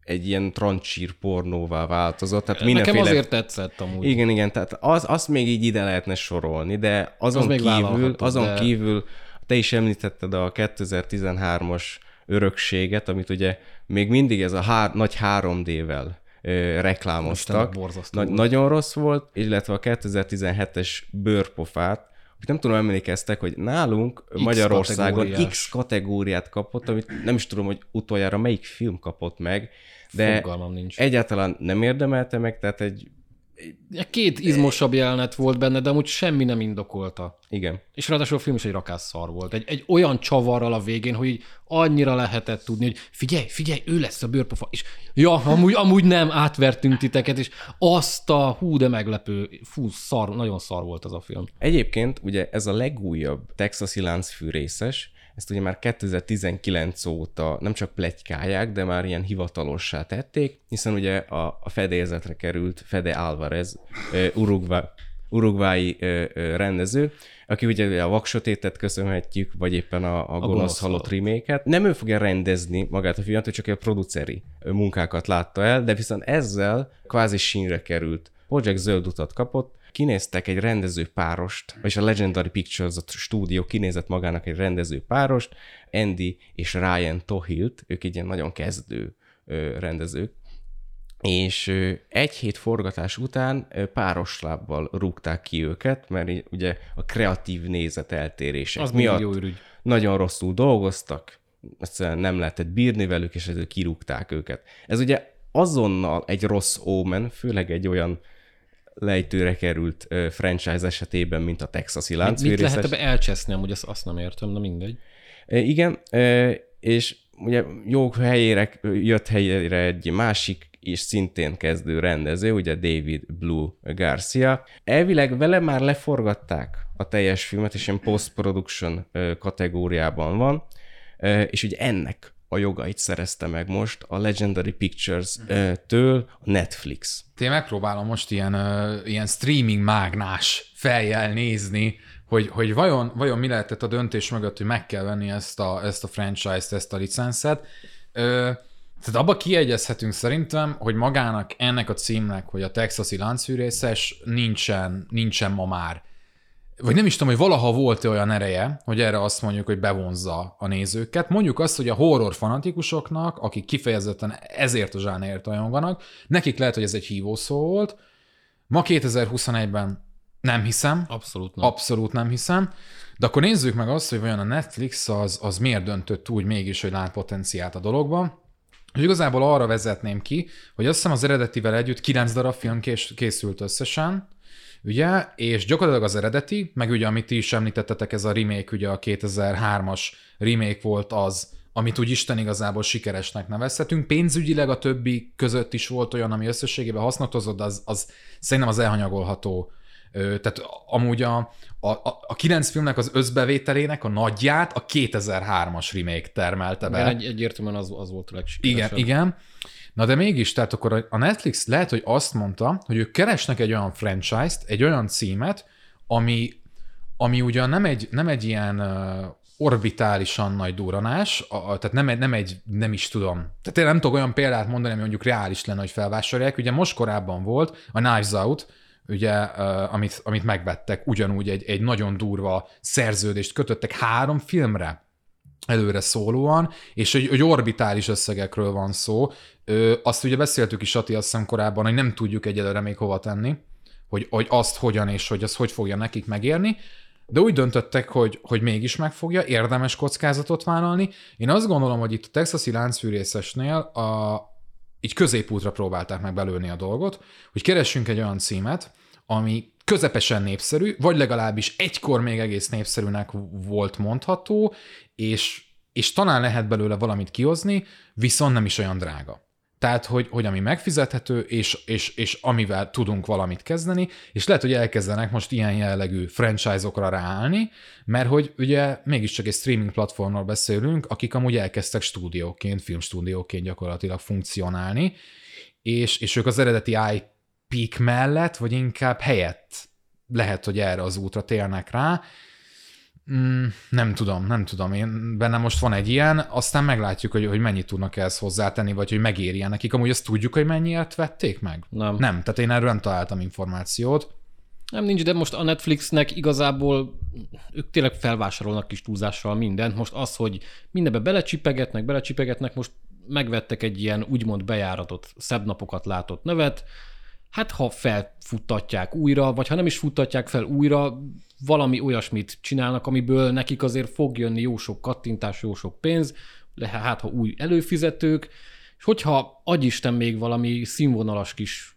egy ilyen trancsír pornóvá változott. Tehát mindenféle... Nekem azért tetszett amúgy. Igen, igen, tehát az, azt még így ide lehetne sorolni, de azon az kívül, azon de... kívül te is említetted a 2013-as örökséget, amit ugye még mindig ez a hár, nagy 3D-vel ö, reklámoztak. Na, nagyon rossz volt, illetve a 2017-es bőrpofát, hogy nem tudom, emlékeztek, hogy nálunk X Magyarországon kategóriás. X kategóriát kapott, amit nem is tudom, hogy utoljára melyik film kapott meg, de Fogalmam nincs. egyáltalán nem érdemelte meg, tehát egy Két izmosabb jelenet volt benne, de amúgy semmi nem indokolta. Igen. És ráadásul a film is egy rakásszar volt. Egy, egy olyan csavarral a végén, hogy így annyira lehetett tudni, hogy figyelj, figyelj, ő lesz a bőrpofa. És ja, amúgy, amúgy nem, átvertünk titeket, és azt a hú, de meglepő, fú, szar, nagyon szar volt az a film. Egyébként ugye ez a legújabb texasi láncfű részes, ezt ugye már 2019 óta nem csak pletykálják, de már ilyen hivatalossá tették, hiszen ugye a, a fedélzetre került Fede Alvarez, Uruguay, urugvái rendező, aki ugye a Vaksötétet köszönhetjük, vagy éppen a, a, a Gonosz Halott remake Nem ő fogja rendezni magát a filmet, csak a produceri munkákat látta el, de viszont ezzel kvázi sínre került. Project zöld utat kapott, kinéztek egy rendező párost, és a Legendary Pictures a stúdió kinézett magának egy rendező párost, Andy és Ryan Tohilt, ők egy ilyen nagyon kezdő rendezők, és egy hét forgatás után páros lábbal rúgták ki őket, mert ugye a kreatív nézet eltérések Az miatt jó ürügy. nagyon rosszul dolgoztak, egyszerűen nem lehetett bírni velük, és ezért kirúgták őket. Ez ugye azonnal egy rossz omen, főleg egy olyan lejtőre került franchise esetében, mint a texasi láncvérészes. Mit lehet ebbe elcseszni, amúgy azt, azt nem értem, de mindegy. Igen, és ugye jó helyére jött helyére egy másik és szintén kezdő rendező, ugye David Blue Garcia. Elvileg vele már leforgatták a teljes filmet, és ilyen post-production kategóriában van, és ugye ennek a jogait szerezte meg most a Legendary Pictures-től a Netflix. Én megpróbálom most ilyen, ilyen streaming mágnás feljel nézni, hogy, hogy vajon, vajon mi lehetett a döntés mögött, hogy meg kell venni ezt a, ezt a franchise-t, ezt a licenszet. Tehát abba kiegyezhetünk szerintem, hogy magának ennek a címnek, hogy a texasi láncfűrészes nincsen, nincsen ma már vagy nem is tudom, hogy valaha volt-e olyan ereje, hogy erre azt mondjuk, hogy bevonzza a nézőket. Mondjuk azt, hogy a horror fanatikusoknak, akik kifejezetten ezért a zsánerért rajongganak, nekik lehet, hogy ez egy hívószó volt. Ma 2021-ben nem hiszem. Abszolút nem. Abszolút nem hiszem. De akkor nézzük meg azt, hogy vajon a Netflix az, az miért döntött úgy mégis, hogy lát potenciált a dologban. És igazából arra vezetném ki, hogy azt hiszem az eredetivel együtt 9 darab film készült összesen, ugye, és gyakorlatilag az eredeti, meg ugye amit ti is említettetek, ez a remake, ugye a 2003-as remake volt az, amit úgy Isten igazából sikeresnek nevezhetünk. Pénzügyileg a többi között is volt olyan, ami összességében hasznot hozott, az, az szerintem az elhanyagolható. Tehát amúgy a, a, a kilenc filmnek az összbevételének a nagyját a 2003-as remake termelte be. Igen, egy, egyértelműen az, az volt a legsikeresebb. Igen, igen. Na de mégis, tehát akkor a Netflix lehet, hogy azt mondta, hogy ők keresnek egy olyan franchise-t, egy olyan címet, ami, ami ugyan nem egy, nem egy ilyen orbitálisan nagy duranás, a, tehát nem egy, nem egy, nem is tudom. Tehát én nem tudok olyan példát mondani, ami mondjuk reális lenne, hogy felvásárolják. Ugye most korábban volt a Knives Out, ugye, amit, amit megvettek, ugyanúgy egy, egy nagyon durva szerződést kötöttek három filmre előre szólóan, és hogy, hogy orbitális összegekről van szó. Ö, azt ugye beszéltük is, Ati, azt hiszem korábban, hogy nem tudjuk egyelőre még hova tenni, hogy, hogy azt hogyan és hogy az hogy fogja nekik megérni, de úgy döntöttek, hogy, hogy mégis megfogja, érdemes kockázatot vállalni. Én azt gondolom, hogy itt a texasi láncfűrészesnél a, így középútra próbálták meg belőni a dolgot, hogy keressünk egy olyan címet, ami közepesen népszerű, vagy legalábbis egykor még egész népszerűnek volt mondható, és, és talán lehet belőle valamit kihozni, viszont nem is olyan drága. Tehát, hogy, hogy ami megfizethető, és, és, és amivel tudunk valamit kezdeni, és lehet, hogy elkezdenek most ilyen jellegű franchise-okra ráállni, mert hogy ugye mégiscsak egy streaming platformról beszélünk, akik amúgy elkezdtek stúdióként, filmstúdióként gyakorlatilag funkcionálni, és, és ők az eredeti IP mellett, vagy inkább helyett lehet, hogy erre az útra térnek rá, Mm, nem tudom, nem tudom. Én benne most van egy ilyen, aztán meglátjuk, hogy, hogy mennyit tudnak ehhez hozzátenni, vagy hogy megérjen nekik. Amúgy azt tudjuk, hogy mennyiért vették meg? Nem. Nem, tehát én erről nem találtam információt. Nem nincs, de most a Netflixnek igazából ők tényleg felvásárolnak kis túlzással mindent. Most az, hogy mindenbe belecsipegetnek, belecsipegetnek, most megvettek egy ilyen úgymond bejáratot, szebb napokat látott nevet, hát ha felfuttatják újra, vagy ha nem is futtatják fel újra, valami olyasmit csinálnak, amiből nekik azért fog jönni jó sok kattintás, jó sok pénz, hát ha új előfizetők, és hogyha agyisten még valami színvonalas kis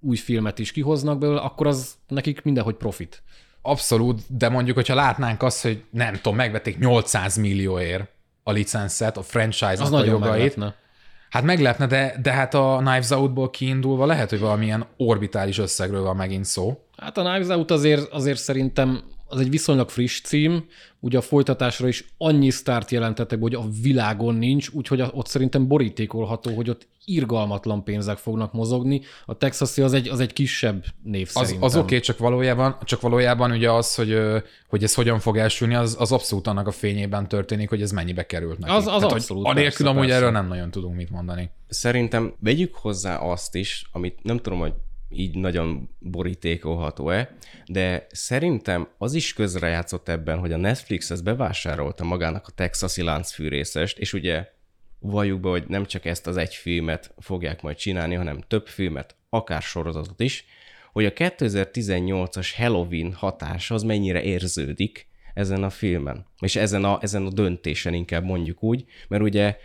új filmet is kihoznak belőle, akkor az nekik mindenhogy profit. Abszolút, de mondjuk, hogyha látnánk azt, hogy nem tudom, megvették 800 millióért a licenszet, a franchise-nak a jogait, meglepne. Hát meglepne, de, de hát a Knives Out-ból kiindulva lehet, hogy valamilyen orbitális összegről van megint szó. Hát a Knives Out azért, azért szerintem az egy viszonylag friss cím, ugye a folytatásra is annyi sztárt jelentettek, hogy a világon nincs, úgyhogy ott szerintem borítékolható, hogy ott irgalmatlan pénzek fognak mozogni. A Texasi az egy, az egy kisebb név az, szerintem. Az oké, okay, csak valójában, csak valójában ugye az, hogy, hogy ez hogyan fog elsülni, az, az abszolút annak a fényében történik, hogy ez mennyibe került neki. Az, az Tehát, abszolút. Anélkül persze, amúgy persze. erről nem nagyon tudunk mit mondani. Szerintem vegyük hozzá azt is, amit nem tudom, hogy így nagyon borítékolható-e, de szerintem az is közrejátszott ebben, hogy a Netflix ezt bevásárolta magának a texasi láncfűrészest, és ugye valljuk be, hogy nem csak ezt az egy filmet fogják majd csinálni, hanem több filmet, akár sorozatot is, hogy a 2018-as Halloween hatás az mennyire érződik ezen a filmen, és ezen a, ezen a döntésen inkább mondjuk úgy, mert ugye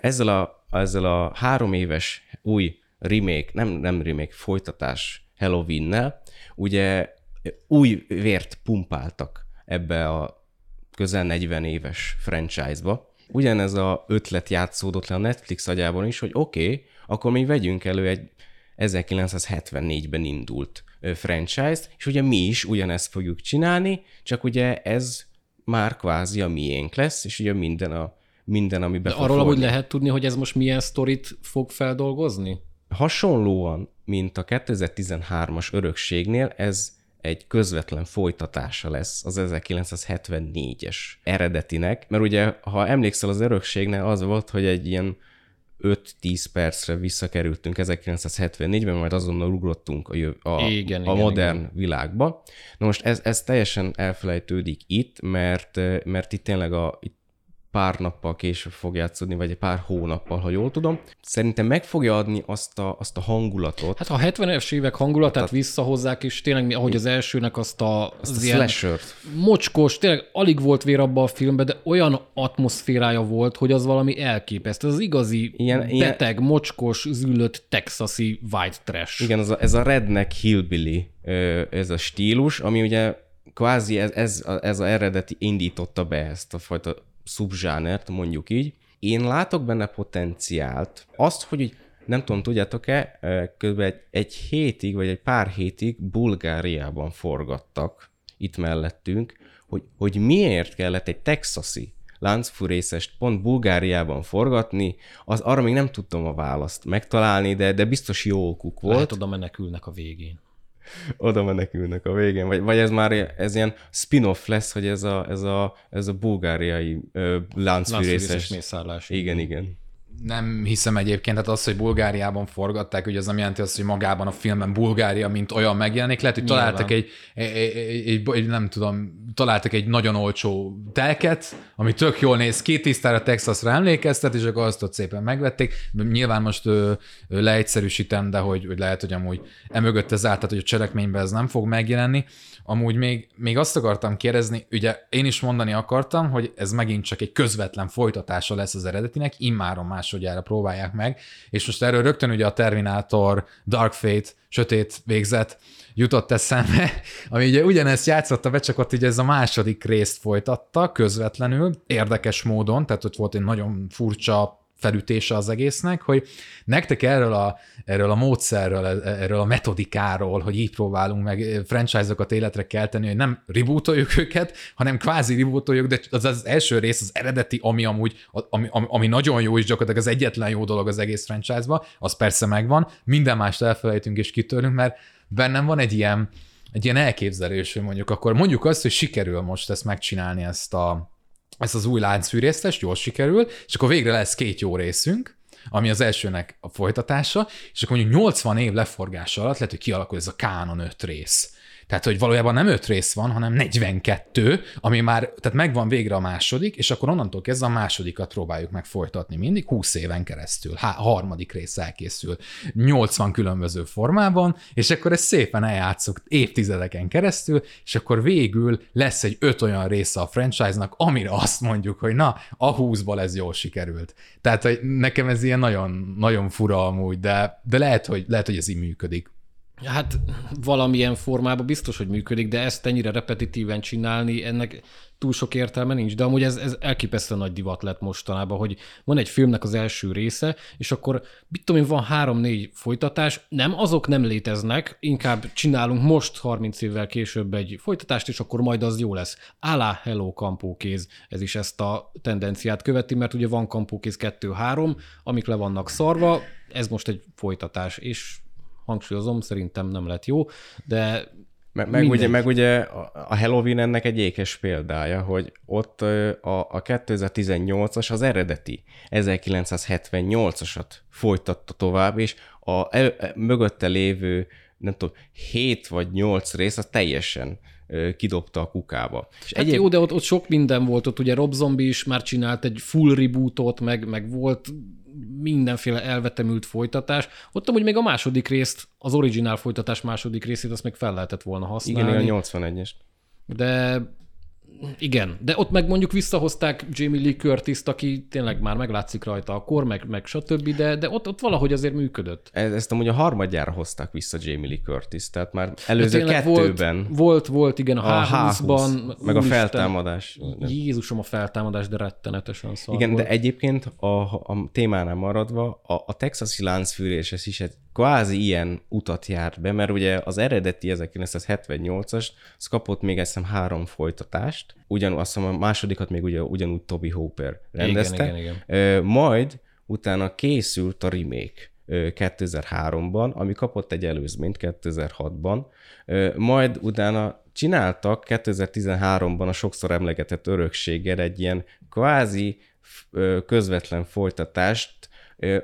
ezzel a, ezzel a három éves új remake, nem, nem remake, folytatás Halloween-nel, ugye új vért pumpáltak ebbe a közel 40 éves franchise-ba. Ugyanez a ötlet játszódott le a Netflix agyában is, hogy oké, okay, akkor mi vegyünk elő egy 1974-ben indult franchise-t, és ugye mi is ugyanezt fogjuk csinálni, csak ugye ez már kvázi a miénk lesz, és ugye minden, a, minden ami be De arról amúgy lehet tudni, hogy ez most milyen sztorit fog feldolgozni? Hasonlóan, mint a 2013-as örökségnél, ez egy közvetlen folytatása lesz az 1974-es eredetinek, mert ugye, ha emlékszel az örökségnél, az volt, hogy egy ilyen 5-10 percre visszakerültünk 1974-ben, majd azonnal ugrottunk a, jöv- a, igen, a igen, modern igen. világba. Na most ez, ez teljesen elfelejtődik itt, mert, mert itt tényleg a, itt pár nappal később fog játszódni, vagy egy pár hónappal, ha jól tudom. Szerintem meg fogja adni azt a, azt a hangulatot. Hát a 70-es évek hangulatát tehát, visszahozzák, és tényleg, ahogy az elsőnek azt a, azt az a ilyen mocskos, tényleg alig volt vér abban a filmben, de olyan atmoszférája volt, hogy az valami elképesztő. Az igazi ilyen, beteg, ilyen... mocskos, züllött texasi white trash. Igen, ez a, ez a redneck hillbilly, ez a stílus, ami ugye kvázi ez, ez, ez a eredeti indította be ezt a fajta szubzsánert, mondjuk így. Én látok benne potenciált. Azt, hogy nem tudom, tudjátok-e, kb. Egy, egy hétig, vagy egy pár hétig Bulgáriában forgattak itt mellettünk, hogy, hogy miért kellett egy texasi láncfűrészest pont Bulgáriában forgatni, az arra még nem tudtam a választ megtalálni, de, de biztos jó okuk volt. Lehet oda menekülnek a végén. Oda menekülnek a végén, vagy, vagy ez már ez ilyen spin-off lesz, hogy ez a, ez a, ez a bulgáriai láncfűrészes. mészállás. Igen, igen nem hiszem egyébként, tehát az, hogy Bulgáriában forgatták, ugye az nem jelenti azt, hogy magában a filmben Bulgária, mint olyan megjelenik. Lehet, hogy találtak egy, egy, egy, egy, nem tudom, találtak egy nagyon olcsó telket, ami tök jól néz ki, tisztára Texasra emlékeztet, és akkor azt ott szépen megvették. Nyilván most ö, ö, leegyszerűsítem, de hogy, hogy lehet, hogy amúgy emögött ez áll, tehát hogy a cselekményben ez nem fog megjelenni. Amúgy még, még azt akartam kérdezni, ugye én is mondani akartam, hogy ez megint csak egy közvetlen folytatása lesz az eredetinek, immáron másodjára próbálják meg, és most erről rögtön ugye a Terminator, Dark Fate, sötét végzet jutott eszembe, ami ugye ugyanezt játszotta be, csak ott ugye ez a második részt folytatta közvetlenül, érdekes módon, tehát ott volt egy nagyon furcsa felütése az egésznek, hogy nektek erről a, erről a módszerről, erről a metodikáról, hogy így próbálunk meg franchise-okat életre kelteni, hogy nem rebootoljuk őket, hanem kvázi rebootoljuk, de az az első rész, az eredeti, ami amúgy, ami, ami, ami nagyon jó, és gyakorlatilag az egyetlen jó dolog az egész franchise-ba, az persze megvan, minden mást elfelejtünk és kitörünk, mert bennem van egy ilyen, egy ilyen elképzelés, hogy mondjuk akkor mondjuk azt, hogy sikerül most ezt megcsinálni, ezt a, ezt az új láncfűrésztest, jól sikerül, és akkor végre lesz két jó részünk, ami az elsőnek a folytatása, és akkor mondjuk 80 év leforgása alatt lehet, hogy kialakul ez a kánon öt rész. Tehát, hogy valójában nem öt rész van, hanem 42, ami már, tehát megvan végre a második, és akkor onnantól kezdve a másodikat próbáljuk meg folytatni mindig, 20 éven keresztül. Há, harmadik rész elkészül 80 különböző formában, és akkor ezt szépen eljátszok évtizedeken keresztül, és akkor végül lesz egy öt olyan része a franchise-nak, amire azt mondjuk, hogy na, a 20-ból ez jól sikerült. Tehát hogy nekem ez ilyen nagyon, nagyon fura amúgy, de, de lehet, hogy, lehet, hogy ez így működik. Hát valamilyen formában biztos, hogy működik, de ezt ennyire repetitíven csinálni, ennek túl sok értelme nincs. De amúgy ez, ez elképesztően nagy divat lett mostanában, hogy van egy filmnek az első része, és akkor mit tudom én, van három-négy folytatás, nem, azok nem léteznek, inkább csinálunk most 30 évvel később egy folytatást, és akkor majd az jó lesz. Alá, hello, kampókéz, ez is ezt a tendenciát követi, mert ugye van kampókéz 2-3, amik le vannak szarva, ez most egy folytatás, és hangsúlyozom, szerintem nem lett jó, de meg, meg, ugye, meg ugye a Halloween ennek egy ékes példája, hogy ott a, a 2018-as az eredeti 1978-asat folytatta tovább, és a el, e, mögötte lévő, nem tudom, 7 vagy 8 rész az teljesen kidobta a kukába. És hát egyéb... jó, de ott, ott sok minden volt, ott ugye Rob Zombie is már csinált egy full rebootot, meg, meg volt mindenféle elvetemült folytatás. Ott amúgy még a második részt, az originál folytatás második részét, azt még fel lehetett volna használni. Igen, a 81-es. De igen, de ott meg mondjuk visszahozták Jamie Lee Curtis-t, aki tényleg már meglátszik rajta a kor, meg, meg stb., de, de ott, ott valahogy azért működött. Ez, ezt amúgy a harmadjára hozták vissza Jamie Lee Curtis, tehát már előző kettőben. Volt, volt, volt, igen, a, a H20-ban. Meg a feltámadás. Jézusom, a feltámadás, de rettenetesen szar Igen, volt. de egyébként a, a témánál maradva, a, a texasi láncfűrés is egy kvázi ilyen utat járt be, mert ugye az eredeti 1978-as, az kapott még ezt három folytatást, ugyan, azt hiszem a másodikat még ugye, ugyanúgy Toby Hooper rendezte, igen, igen, igen. majd utána készült a remake 2003-ban, ami kapott egy előzményt 2006-ban, majd utána csináltak 2013-ban a sokszor emlegetett örökséggel egy ilyen kvázi közvetlen folytatást,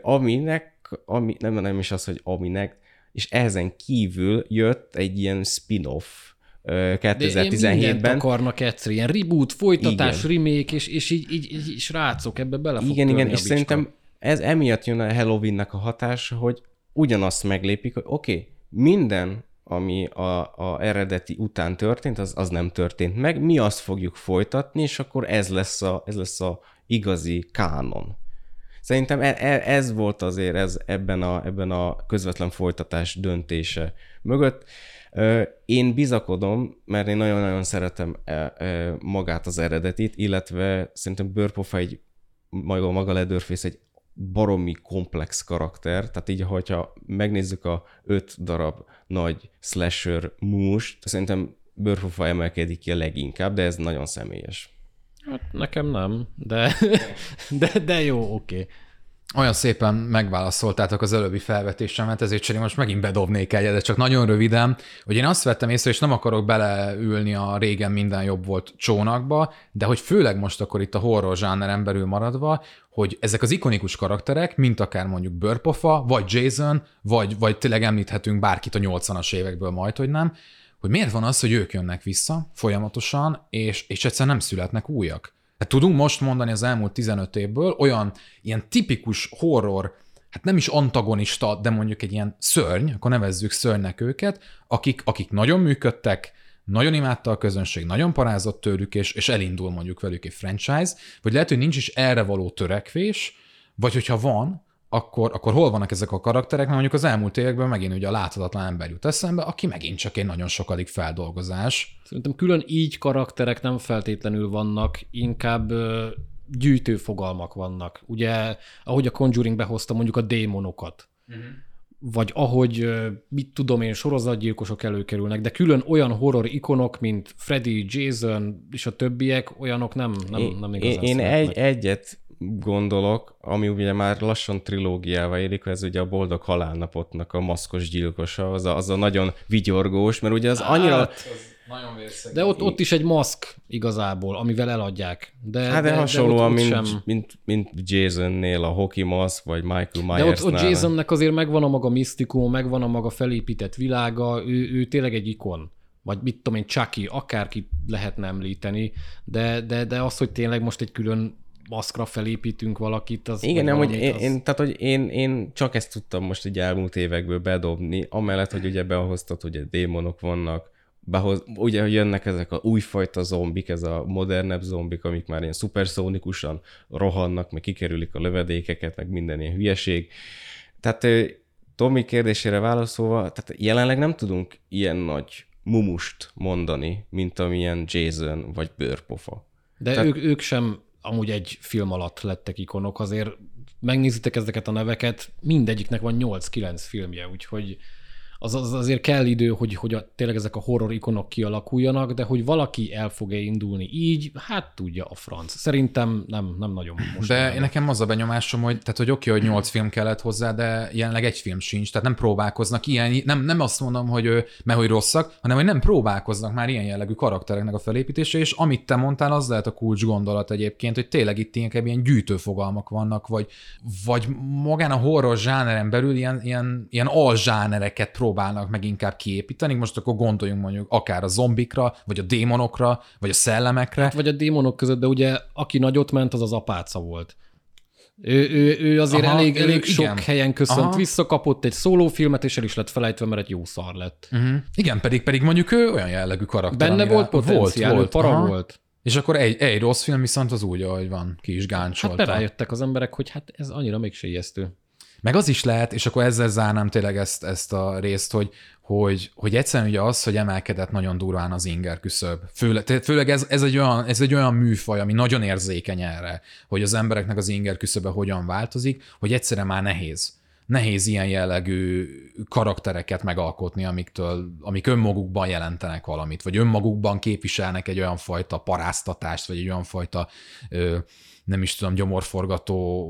aminek ami, nem, nem is az, hogy aminek, és ezen kívül jött egy ilyen spin-off 2017-ben. akarnak egyszer, ilyen reboot, folytatás, igen. remake, és, és így, így, így srácok, ebbe bele fog Igen, igen, és szerintem ez emiatt jön a Halloween-nek a hatása, hogy ugyanazt meglépik, hogy oké, okay, minden, ami a, a eredeti után történt, az, az nem történt meg, mi azt fogjuk folytatni, és akkor ez lesz a, ez lesz a igazi kánon. Szerintem e, e, ez volt azért ez ebben a, ebben a közvetlen folytatás döntése mögött. Én bizakodom, mert én nagyon-nagyon szeretem magát az eredetit, illetve szerintem Bőrpofa egy maga, maga Leatherface egy baromi komplex karakter, tehát így, hogyha megnézzük a öt darab nagy slasher must, szerintem Bőrpofa emelkedik ki a leginkább, de ez nagyon személyes. Hát nekem nem, de, de, de jó, oké. Okay. Olyan szépen megválaszoltátok az előbbi felvetésemet, ezért cseré most megint bedobnék egyet, de csak nagyon röviden, hogy én azt vettem észre, és nem akarok beleülni a régen minden jobb volt csónakba, de hogy főleg most akkor itt a horror zsáneren belül maradva, hogy ezek az ikonikus karakterek, mint akár mondjuk Börpofa, vagy Jason, vagy, vagy tényleg említhetünk bárkit a 80-as évekből majd, hogy nem, hogy miért van az, hogy ők jönnek vissza folyamatosan, és, és egyszer nem születnek újak. Hát tudunk most mondani az elmúlt 15 évből olyan ilyen tipikus horror, hát nem is antagonista, de mondjuk egy ilyen szörny, akkor nevezzük szörnynek őket, akik, akik nagyon működtek, nagyon imádta a közönség, nagyon parázott tőlük, és, és elindul mondjuk velük egy franchise, vagy lehet, hogy nincs is erre való törekvés, vagy hogyha van, akkor, akkor hol vannak ezek a karakterek, mert mondjuk az elmúlt években megint ugye a láthatatlan ember jut eszembe, aki megint csak egy nagyon sokadik feldolgozás. Szerintem külön így karakterek nem feltétlenül vannak, inkább gyűjtő fogalmak vannak. Ugye, ahogy a Conjuring behozta mondjuk a démonokat, uh-huh. vagy ahogy, mit tudom én, sorozatgyilkosok előkerülnek, de külön olyan horror ikonok, mint Freddy, Jason és a többiek, olyanok nem, nem, nem igazán Én, én egy, egyet gondolok, ami ugye már lassan trilógiával érik, ez ugye a Boldog Halálnapotnak a maszkos gyilkosa, az a, az a nagyon vigyorgós, mert ugye az hát, annyira... Az nagyon De ott, ott is egy maszk igazából, amivel eladják. De, hát de, de hasonlóan, de ott, mint, sem... mint, mint Jasonnél a hockey maszk, vagy Michael myers De ott, ott Jasonnek azért megvan a maga misztikum, megvan a maga felépített világa, ő, ő tényleg egy ikon. Vagy mit tudom én, Chucky, akárki lehetne említeni, de, de, de az, hogy tényleg most egy külön maszkra felépítünk valakit, az... Igen, nem, hogy én, az... én, tehát, hogy én, én csak ezt tudtam most egy elmúlt évekből bedobni, amellett, hogy ugye behoztad, hogy démonok vannak, behoz, ugye jönnek ezek a újfajta zombik, ez a modernebb zombik, amik már ilyen szuperszónikusan rohannak, meg kikerülik a lövedékeket, meg minden ilyen hülyeség. Tehát Tomi kérdésére válaszolva, tehát jelenleg nem tudunk ilyen nagy mumust mondani, mint amilyen Jason vagy Bőrpofa. De Tehát... ők, ők sem amúgy egy film alatt lettek ikonok, azért megnézitek ezeket a neveket, mindegyiknek van 8-9 filmje, úgyhogy az, az azért kell idő, hogy, hogy a, tényleg ezek a horror ikonok kialakuljanak, de hogy valaki el fog-e indulni így, hát tudja a franc. Szerintem nem, nem nagyon most. De én nekem az a benyomásom, hogy, tehát, hogy oké, okay, hogy nyolc film kellett hozzá, de jelenleg egy film sincs, tehát nem próbálkoznak ilyen, nem, nem azt mondom, hogy mert hogy rosszak, hanem hogy nem próbálkoznak már ilyen jellegű karaktereknek a felépítése, és amit te mondtál, az lehet a kulcs gondolat egyébként, hogy tényleg itt inkább ilyen gyűjtőfogalmak vannak, vagy, vagy magán a horror zsáneren belül ilyen, ilyen, ilyen alzsánereket próbálnak meg inkább kiépíteni. Most akkor gondoljunk mondjuk akár a zombikra, vagy a démonokra, vagy a szellemekre. Hát, vagy a démonok között, de ugye aki nagyot ment, az az apáca volt. Ő, ő, ő azért Aha, elég, ő, elég igen. sok helyen köszönt Aha. vissza, kapott egy szólófilmet, és el is lett felejtve, mert egy jó szar lett. Uh-huh. Igen, pedig pedig mondjuk ő olyan jellegű karakter. Benne volt potenciál, volt, volt. para Aha. volt. És akkor egy, egy rossz film viszont az úgy, ahogy van, ki is gáncsolta. Hát rájöttek az emberek, hogy hát ez annyira még ijesztő. Meg az is lehet, és akkor ezzel zárnám tényleg ezt, ezt a részt, hogy, hogy, hogy egyszerűen ugye az, hogy emelkedett nagyon durván az inger küszöb. Főleg, főleg ez, ez, egy olyan, ez egy olyan műfaj, ami nagyon érzékeny erre, hogy az embereknek az inger küszöbe hogyan változik, hogy egyszerűen már nehéz. Nehéz ilyen jellegű karaktereket megalkotni, amiktől, amik önmagukban jelentenek valamit, vagy önmagukban képviselnek egy olyan fajta paráztatást, vagy egy olyan fajta ö, nem is tudom, gyomorforgató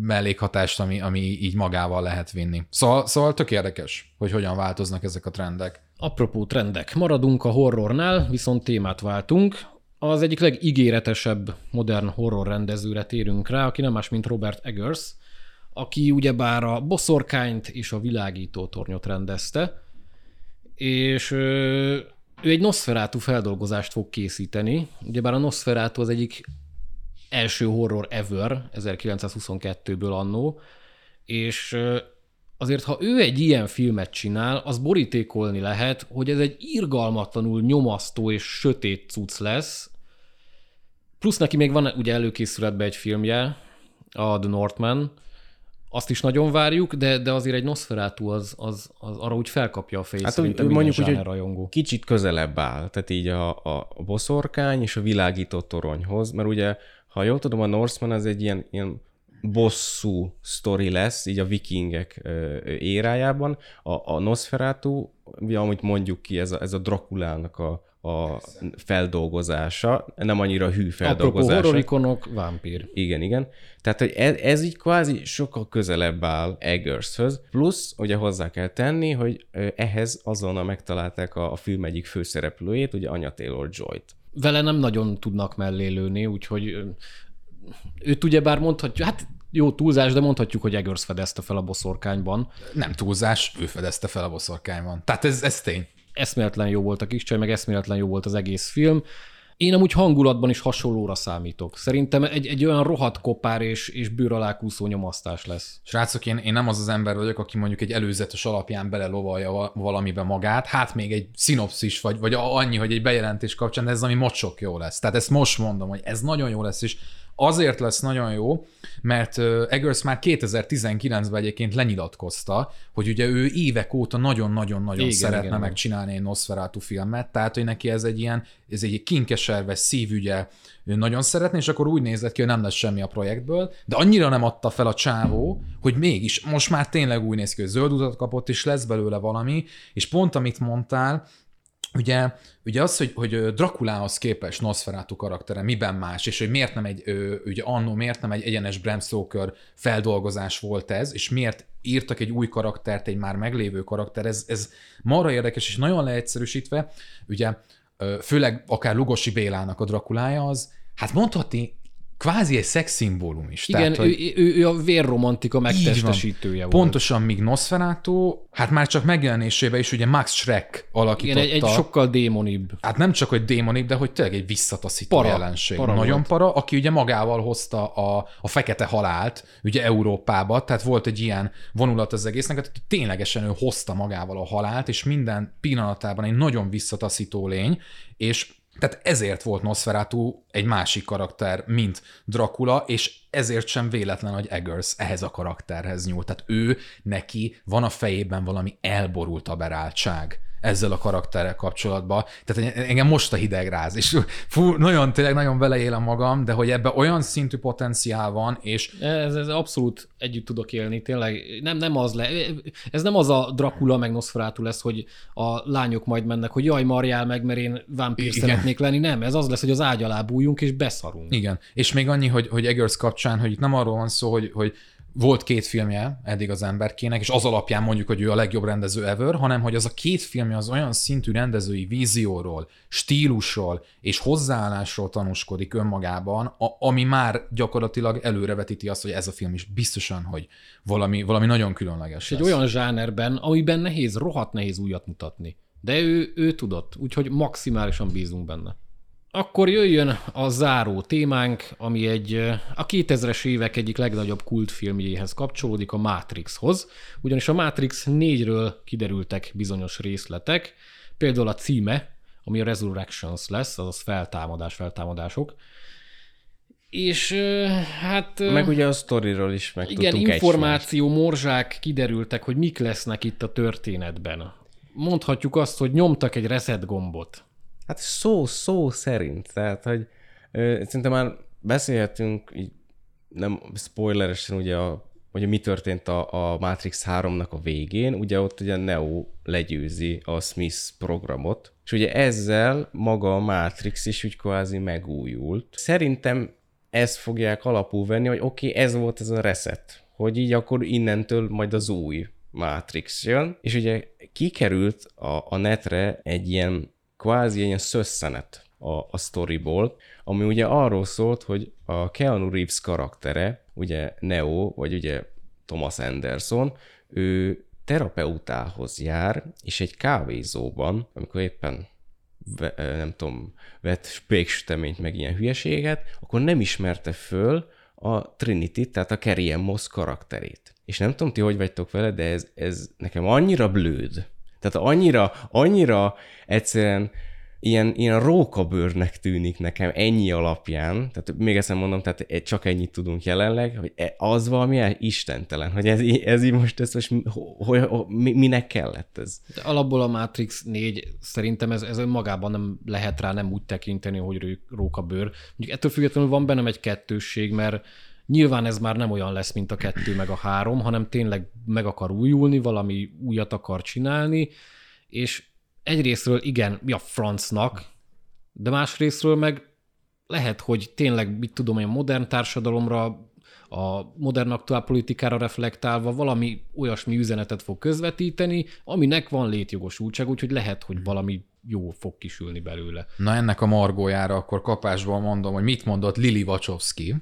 mellékhatást, ami, ami így magával lehet vinni. Szóval, szóval tök érdekes, hogy hogyan változnak ezek a trendek. Apropó trendek, maradunk a horrornál, viszont témát váltunk. Az egyik legígéretesebb modern horror rendezőre térünk rá, aki nem más, mint Robert Eggers, aki ugyebár a Boszorkányt és a Világító tornyot rendezte, és ő egy Nosferatu feldolgozást fog készíteni. Ugyebár a Nosferatu az egyik első horror ever, 1922-ből annó, és azért, ha ő egy ilyen filmet csinál, az borítékolni lehet, hogy ez egy irgalmatlanul nyomasztó és sötét cucc lesz, plusz neki még van ugye előkészületben egy filmje, a The Northman, azt is nagyon várjuk, de, de azért egy Nosferatu az, az, az arra úgy felkapja a fejét, hát, szerintem mondjuk úgy, rajongó. kicsit közelebb áll, tehát így a, a boszorkány és a világított toronyhoz, mert ugye, ha jól tudom, a Norseman az egy ilyen, ilyen bosszú sztori lesz, így a vikingek érájában. A, a Nosferatu, amit mondjuk ki, ez a, ez a Drakulának a, a feldolgozása, nem annyira hű feldolgozása. Apropó horrorikonok, vámpír. Igen, igen. Tehát, hogy ez, ez így kvázi sokkal közelebb áll Eggershöz, plusz ugye hozzá kell tenni, hogy ehhez azonnal megtalálták a, a film egyik főszereplőjét, ugye Anya Taylor-Joy-t. Vele nem nagyon tudnak mellé lőni, úgyhogy őt ugyebár mondhatjuk, hát jó túlzás, de mondhatjuk, hogy Eggers fedezte fel a boszorkányban. Nem túlzás, ő fedezte fel a boszorkányban. Tehát ez, ez tény. Eszméletlen jó volt a kis csaj, meg eszméletlen jó volt az egész film. Én amúgy hangulatban is hasonlóra számítok. Szerintem egy, egy olyan rohadt kopár és, és bőr alá kúszó nyomasztás lesz. Srácok, én, én nem az az ember vagyok, aki mondjuk egy előzetes alapján belelovalja valamibe magát, hát még egy szinopszis, vagy, vagy annyi, hogy egy bejelentés kapcsán, de ez ami mocsok jó lesz. Tehát ezt most mondom, hogy ez nagyon jó lesz, és Azért lesz nagyon jó, mert Eggers már 2019-ben egyébként lenyilatkozta, hogy ugye ő évek óta nagyon-nagyon-nagyon szeretne igen, megcsinálni egy Nosferatu filmet, tehát hogy neki ez egy ilyen, ez egy kinkeserves szívügye, ő nagyon szeretné, és akkor úgy nézett ki, hogy nem lesz semmi a projektből, de annyira nem adta fel a csávó, hogy mégis most már tényleg úgy néz ki, hogy zöld utat kapott, és lesz belőle valami, és pont amit mondtál, Ugye, ugye az, hogy, hogy Drakulához képest Nosferatu karaktere miben más, és hogy miért nem egy, ugye annó miért nem egy egyenes Bram Stoker feldolgozás volt ez, és miért írtak egy új karaktert, egy már meglévő karakter, ez, ez marra érdekes, és nagyon leegyszerűsítve, ugye főleg akár Lugosi Bélának a Drakulája az, hát mondhatni kvázi egy szexszimbólum is. Igen, Tehát, hogy ő, ő a vérromantika megtestesítője volt. Pontosan, míg Nosferatu, hát már csak megjelenésében is ugye Max Schreck alakította. Igen, egy, egy sokkal démonibb. Hát nem csak, hogy démonibb, de hogy tényleg egy visszataszító para, jelenség. Para Nagyon volt. para, aki ugye magával hozta a, a fekete halált, ugye Európába, tehát volt egy ilyen vonulat az egésznek, tehát ténylegesen ő hozta magával a halált, és minden pillanatában egy nagyon visszataszító lény, és tehát ezért volt Nosferatu egy másik karakter, mint Dracula, és ezért sem véletlen, hogy Eggers ehhez a karakterhez nyúlt. Tehát ő, neki van a fejében valami elborult aberáltság ezzel a karakterrel kapcsolatban. Tehát engem most a hideg ráz, és fú, nagyon, tényleg nagyon beleélem magam, de hogy ebbe olyan szintű potenciál van, és... Ez, ez abszolút együtt tudok élni, tényleg nem, nem az le, ez nem az a Dracula meg Nosferatu lesz, hogy a lányok majd mennek, hogy jaj, marjál meg, mert én vámpír Igen. szeretnék lenni, nem, ez az lesz, hogy az ágy alá bújjunk és beszarunk. Igen, és még annyi, hogy, hogy Eggers kapcsán, hogy itt nem arról van szó, hogy, hogy volt két filmje eddig az emberkének, és az alapján mondjuk, hogy ő a legjobb rendező ever, hanem hogy az a két filmje az olyan szintű rendezői vízióról, stílusról és hozzáállásról tanúskodik önmagában, a, ami már gyakorlatilag előrevetíti azt, hogy ez a film is biztosan, hogy valami, valami nagyon különleges egy olyan zsánerben, amiben nehéz, rohadt nehéz újat mutatni. De ő, ő tudott, úgyhogy maximálisan bízunk benne. Akkor jöjjön a záró témánk, ami egy a 2000-es évek egyik legnagyobb kultfilmjéhez kapcsolódik, a Matrixhoz. Ugyanis a Matrix 4-ről kiderültek bizonyos részletek, például a címe, ami a Resurrections lesz, azaz feltámadás, feltámadások. És hát... Meg ugye a sztoriról is meg Igen, információ, egymást. morzsák kiderültek, hogy mik lesznek itt a történetben. Mondhatjuk azt, hogy nyomtak egy reset gombot Hát szó, szó szerint. Tehát, hogy ö, már beszélhetünk így nem spoileresen ugye a hogy mi történt a, a Matrix 3-nak a végén, ugye ott ugye Neo legyőzi a Smith programot, és ugye ezzel maga a Matrix is úgy kvázi megújult. Szerintem ezt fogják alapul venni, hogy oké, okay, ez volt ez a reset, hogy így akkor innentől majd az új Matrix jön, és ugye kikerült a, a netre egy ilyen kvázi ilyen szösszenet a, a storyból, ami ugye arról szólt, hogy a Keanu Reeves karaktere, ugye Neo, vagy ugye Thomas Anderson, ő terapeutához jár, és egy kávézóban, amikor éppen nem tudom, vett spéksüteményt, meg ilyen hülyeséget, akkor nem ismerte föl a Trinity, tehát a Carrie Moss karakterét. És nem tudom, ti hogy vagytok vele, de ez, ez nekem annyira blőd, tehát annyira, annyira egyszerűen ilyen, ilyen rókabőrnek tűnik nekem ennyi alapján, tehát még ezt mondom, tehát e- csak ennyit tudunk jelenleg, hogy e- az valami istentelen, hogy ez, ez így most, ez most hogy, hogy, minek kellett ez? De alapból a Matrix 4 szerintem ez, ez önmagában nem lehet rá nem úgy tekinteni, hogy rókabőr. Mondjuk ettől függetlenül van bennem egy kettősség, mert Nyilván ez már nem olyan lesz, mint a kettő meg a három, hanem tényleg meg akar újulni, valami újat akar csinálni, és egyrésztről igen, mi a francnak, de másrésztről meg lehet, hogy tényleg, mit tudom, olyan modern társadalomra, a modern aktuál politikára reflektálva valami olyasmi üzenetet fog közvetíteni, aminek van létjogosultság, úgyhogy lehet, hogy valami jó fog kisülni belőle. Na ennek a margójára akkor kapásból mondom, hogy mit mondott Lili Wachowski.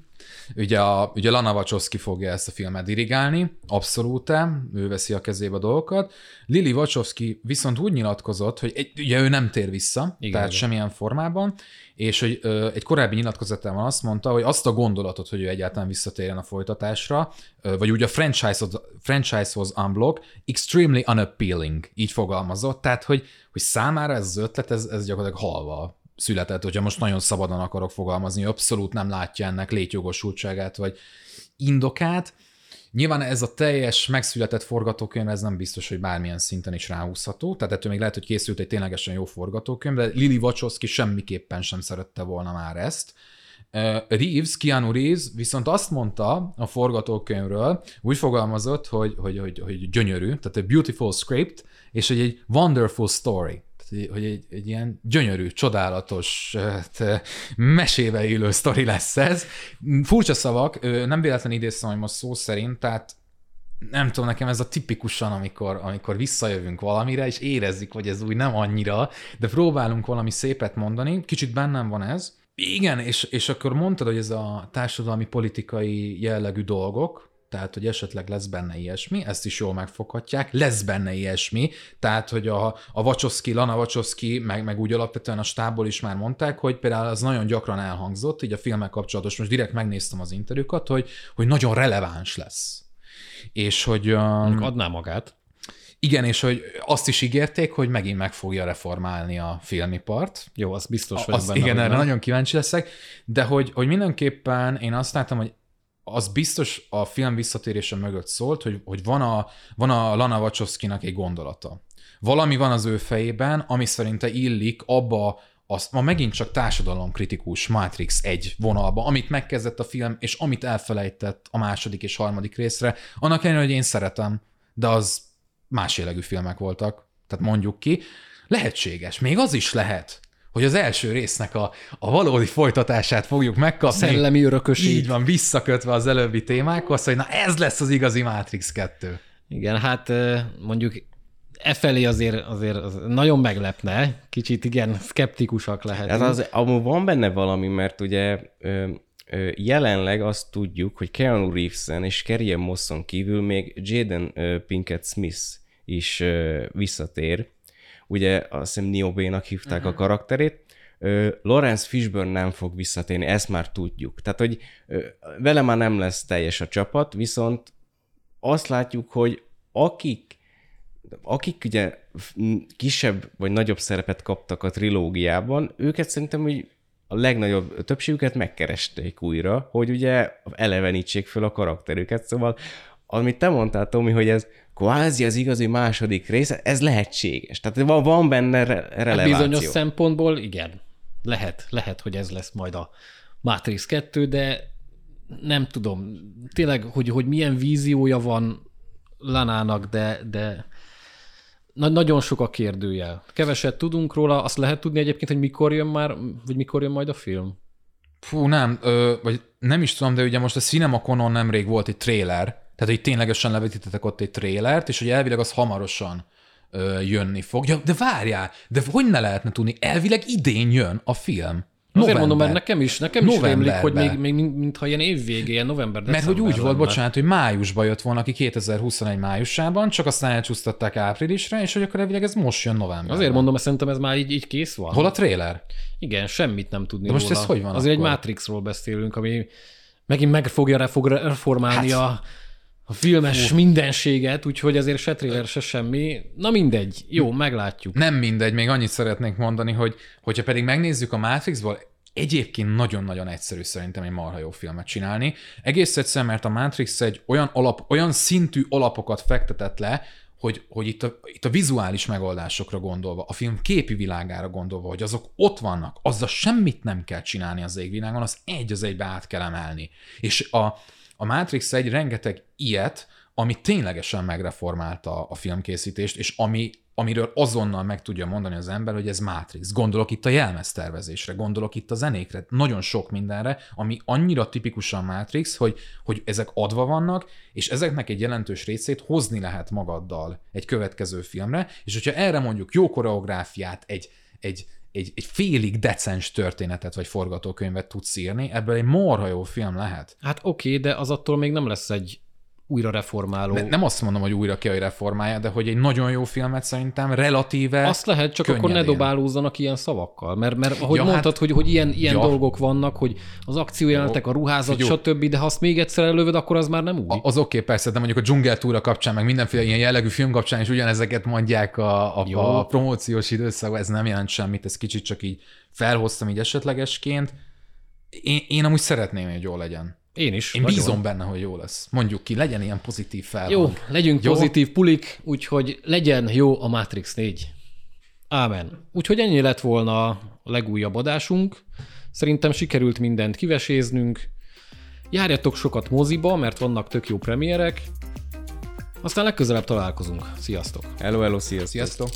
Ugye, a, ugye Lana Wachowski fogja ezt a filmet dirigálni, abszolút, ő veszi a kezébe a dolgokat. Lili Wachowski viszont úgy nyilatkozott, hogy egy, ugye ő nem tér vissza, Igen, tehát igen. semmilyen formában, és hogy ö, egy korábbi nyilatkozatában azt mondta, hogy azt a gondolatot, hogy ő egyáltalán visszatérjen a folytatásra, ö, vagy úgy a franchise-hoz, franchise-hoz unblock, extremely unappealing, így fogalmazott, tehát hogy, hogy számára ez az ötlet, ez, ez gyakorlatilag halva született, hogyha most nagyon szabadon akarok fogalmazni, abszolút nem látja ennek létjogosultságát, vagy indokát. Nyilván ez a teljes megszületett forgatókönyv, ez nem biztos, hogy bármilyen szinten is ráhúzható, tehát ettől még lehet, hogy készült egy ténylegesen jó forgatókönyv, de Lili Wachowski semmiképpen sem szerette volna már ezt. Reeves, Keanu Reeves viszont azt mondta a forgatókönyvről, úgy fogalmazott, hogy, hogy, hogy, hogy gyönyörű, tehát egy beautiful script, és hogy egy wonderful story hogy egy, egy ilyen gyönyörű, csodálatos, mesébe élő sztori lesz ez. Furcsa szavak, nem véletlen idéztem, hogy most szó szerint, tehát nem tudom, nekem ez a tipikusan, amikor, amikor visszajövünk valamire, és érezzük, hogy ez úgy nem annyira, de próbálunk valami szépet mondani, kicsit bennem van ez. Igen, és, és akkor mondtad, hogy ez a társadalmi politikai jellegű dolgok, tehát hogy esetleg lesz benne ilyesmi, ezt is jól megfoghatják, lesz benne ilyesmi, tehát hogy a, a Wachowski, Lana Wachowski, meg, meg úgy alapvetően a stábból is már mondták, hogy például az nagyon gyakran elhangzott, így a filmek kapcsolatos, most direkt megnéztem az interjúkat, hogy, hogy nagyon releváns lesz. És hogy... Um, adná magát. Igen, és hogy azt is ígérték, hogy megint meg fogja reformálni a filmipart. Jó, az biztos, hogy az, benne, Igen, erre nagyon kíváncsi leszek, de hogy, hogy mindenképpen én azt láttam, hogy az biztos a film visszatérése mögött szólt, hogy, hogy van, a, van a Lana Wachowski-nak egy gondolata. Valami van az ő fejében, ami szerinte illik abba az, ma megint csak társadalomkritikus Matrix egy vonalba, amit megkezdett a film, és amit elfelejtett a második és harmadik részre, annak ellenére, hogy én szeretem, de az más jellegű filmek voltak, tehát mondjuk ki. Lehetséges, még az is lehet, hogy az első résznek a, a valódi folytatását fogjuk megkapni. Szellemi örököség. Így van, visszakötve az előbbi témákhoz, hogy na ez lesz az igazi Matrix 2. Igen, hát mondjuk e felé azért, azért az nagyon meglepne, kicsit igen, szkeptikusak lehet. Hát az, amúgy van benne valami, mert ugye ö, ö, jelenleg azt tudjuk, hogy Keanu Reeves-en és Kerry Mosson kívül még Jaden Pinkett Smith is ö, visszatér, ugye azt hiszem Niobe-nak hívták uh-huh. a mhm. karakterét, Lawrence Fishburne nem fog visszatérni, ezt már tudjuk. Tehát, hogy vele már nem lesz teljes a csapat, viszont azt látjuk, hogy akik, akik ugye kisebb vagy nagyobb szerepet kaptak a trilógiában, őket szerintem, hogy a legnagyobb többségüket megkeresték újra, hogy ugye elevenítsék föl a karakterüket, szóval amit te mondtál, Tomi, hogy ez kvázi az igazi második része, ez lehetséges. Tehát van, van benne re- hát releváció. Bizonyos szempontból igen. Lehet, lehet, hogy ez lesz majd a Matrix 2, de nem tudom. Tényleg, hogy, hogy milyen víziója van Lanának, de, de na, nagyon sok a kérdőjel. Keveset tudunk róla, azt lehet tudni egyébként, hogy mikor jön már, vagy mikor jön majd a film? Fú, nem, ö, vagy nem is tudom, de ugye most a CinemaConon nemrég volt egy trailer, tehát, hogy ténylegesen levetítettek ott egy trélert, és hogy elvileg az hamarosan ö, jönni fog. Ja, de várjál, de hogy ne lehetne tudni? Elvileg idén jön a film. November. Azért mondom, mert nekem is, nekem is rémlik, hogy még, még mintha ilyen évvégé, ilyen november Mert hogy úgy volt, bocsánat, hogy májusban jött volna ki 2021 májusában, csak aztán elcsúsztatták áprilisra, és hogy akkor elvileg ez most jön november. Azért mondom, mert szerintem ez már így, így kész van. Hol a trailer? Igen, semmit nem tudni De most róla. ez hogy van Azért akkor? egy Matrixról beszélünk, ami megint meg fogja reformálni hát. a a filmes uh. mindenséget, úgyhogy azért se trailer, se semmi. Na mindegy, jó, meglátjuk. Nem mindegy, még annyit szeretnék mondani, hogy hogyha pedig megnézzük a Matrixból, egyébként nagyon-nagyon egyszerű szerintem egy marha jó filmet csinálni. Egész egyszerűen, mert a Matrix egy olyan, alap, olyan szintű alapokat fektetett le, hogy, hogy itt, a, itt a vizuális megoldásokra gondolva, a film képi világára gondolva, hogy azok ott vannak, azzal semmit nem kell csinálni az égvilágon, az egy az egybe át kell emelni. És a, a Matrix egy rengeteg ilyet, ami ténylegesen megreformálta a filmkészítést, és ami amiről azonnal meg tudja mondani az ember, hogy ez Matrix. Gondolok itt a jelmeztervezésre, gondolok itt a zenékre, nagyon sok mindenre, ami annyira tipikusan Matrix, hogy, hogy ezek adva vannak, és ezeknek egy jelentős részét hozni lehet magaddal egy következő filmre, és hogyha erre mondjuk jó koreográfiát, egy, egy, egy, egy félig decens történetet vagy forgatókönyvet tudsz írni, ebből egy morha jó film lehet. Hát oké, okay, de az attól még nem lesz egy újra reformáló. Ne, nem azt mondom, hogy újra kell, hogy reformálja, de hogy egy nagyon jó filmet szerintem relatíve Azt lehet, csak könnyedén. akkor ne dobálózzanak ilyen szavakkal. Mert, mert ahogy ja, mondtad, hát, hogy, hogy ilyen, ilyen ja. dolgok vannak, hogy az akciójelentek, a ruházat, Figyó. stb., de ha azt még egyszer előved, akkor az már nem úgy. A, az oké, okay, persze, de mondjuk a dzsungeltúra kapcsán, meg mindenféle ilyen jellegű film kapcsán is ugyanezeket mondják a, a, a promóciós időszakban, ez nem jelent semmit, ez kicsit csak így felhoztam így esetlegesként. Én, én amúgy szeretném, hogy jó legyen. Én is. Én nagyon. bízom benne, hogy jó lesz. Mondjuk ki, legyen ilyen pozitív felhang. Jó, legyünk jó? pozitív pulik, úgyhogy legyen jó a Matrix 4. Ámen. Úgyhogy ennyi lett volna a legújabb adásunk. Szerintem sikerült mindent kiveséznünk. Járjatok sokat moziba, mert vannak tök jó premierek. Aztán legközelebb találkozunk. Sziasztok! Hello, hello, sziasztok! Sziasztok!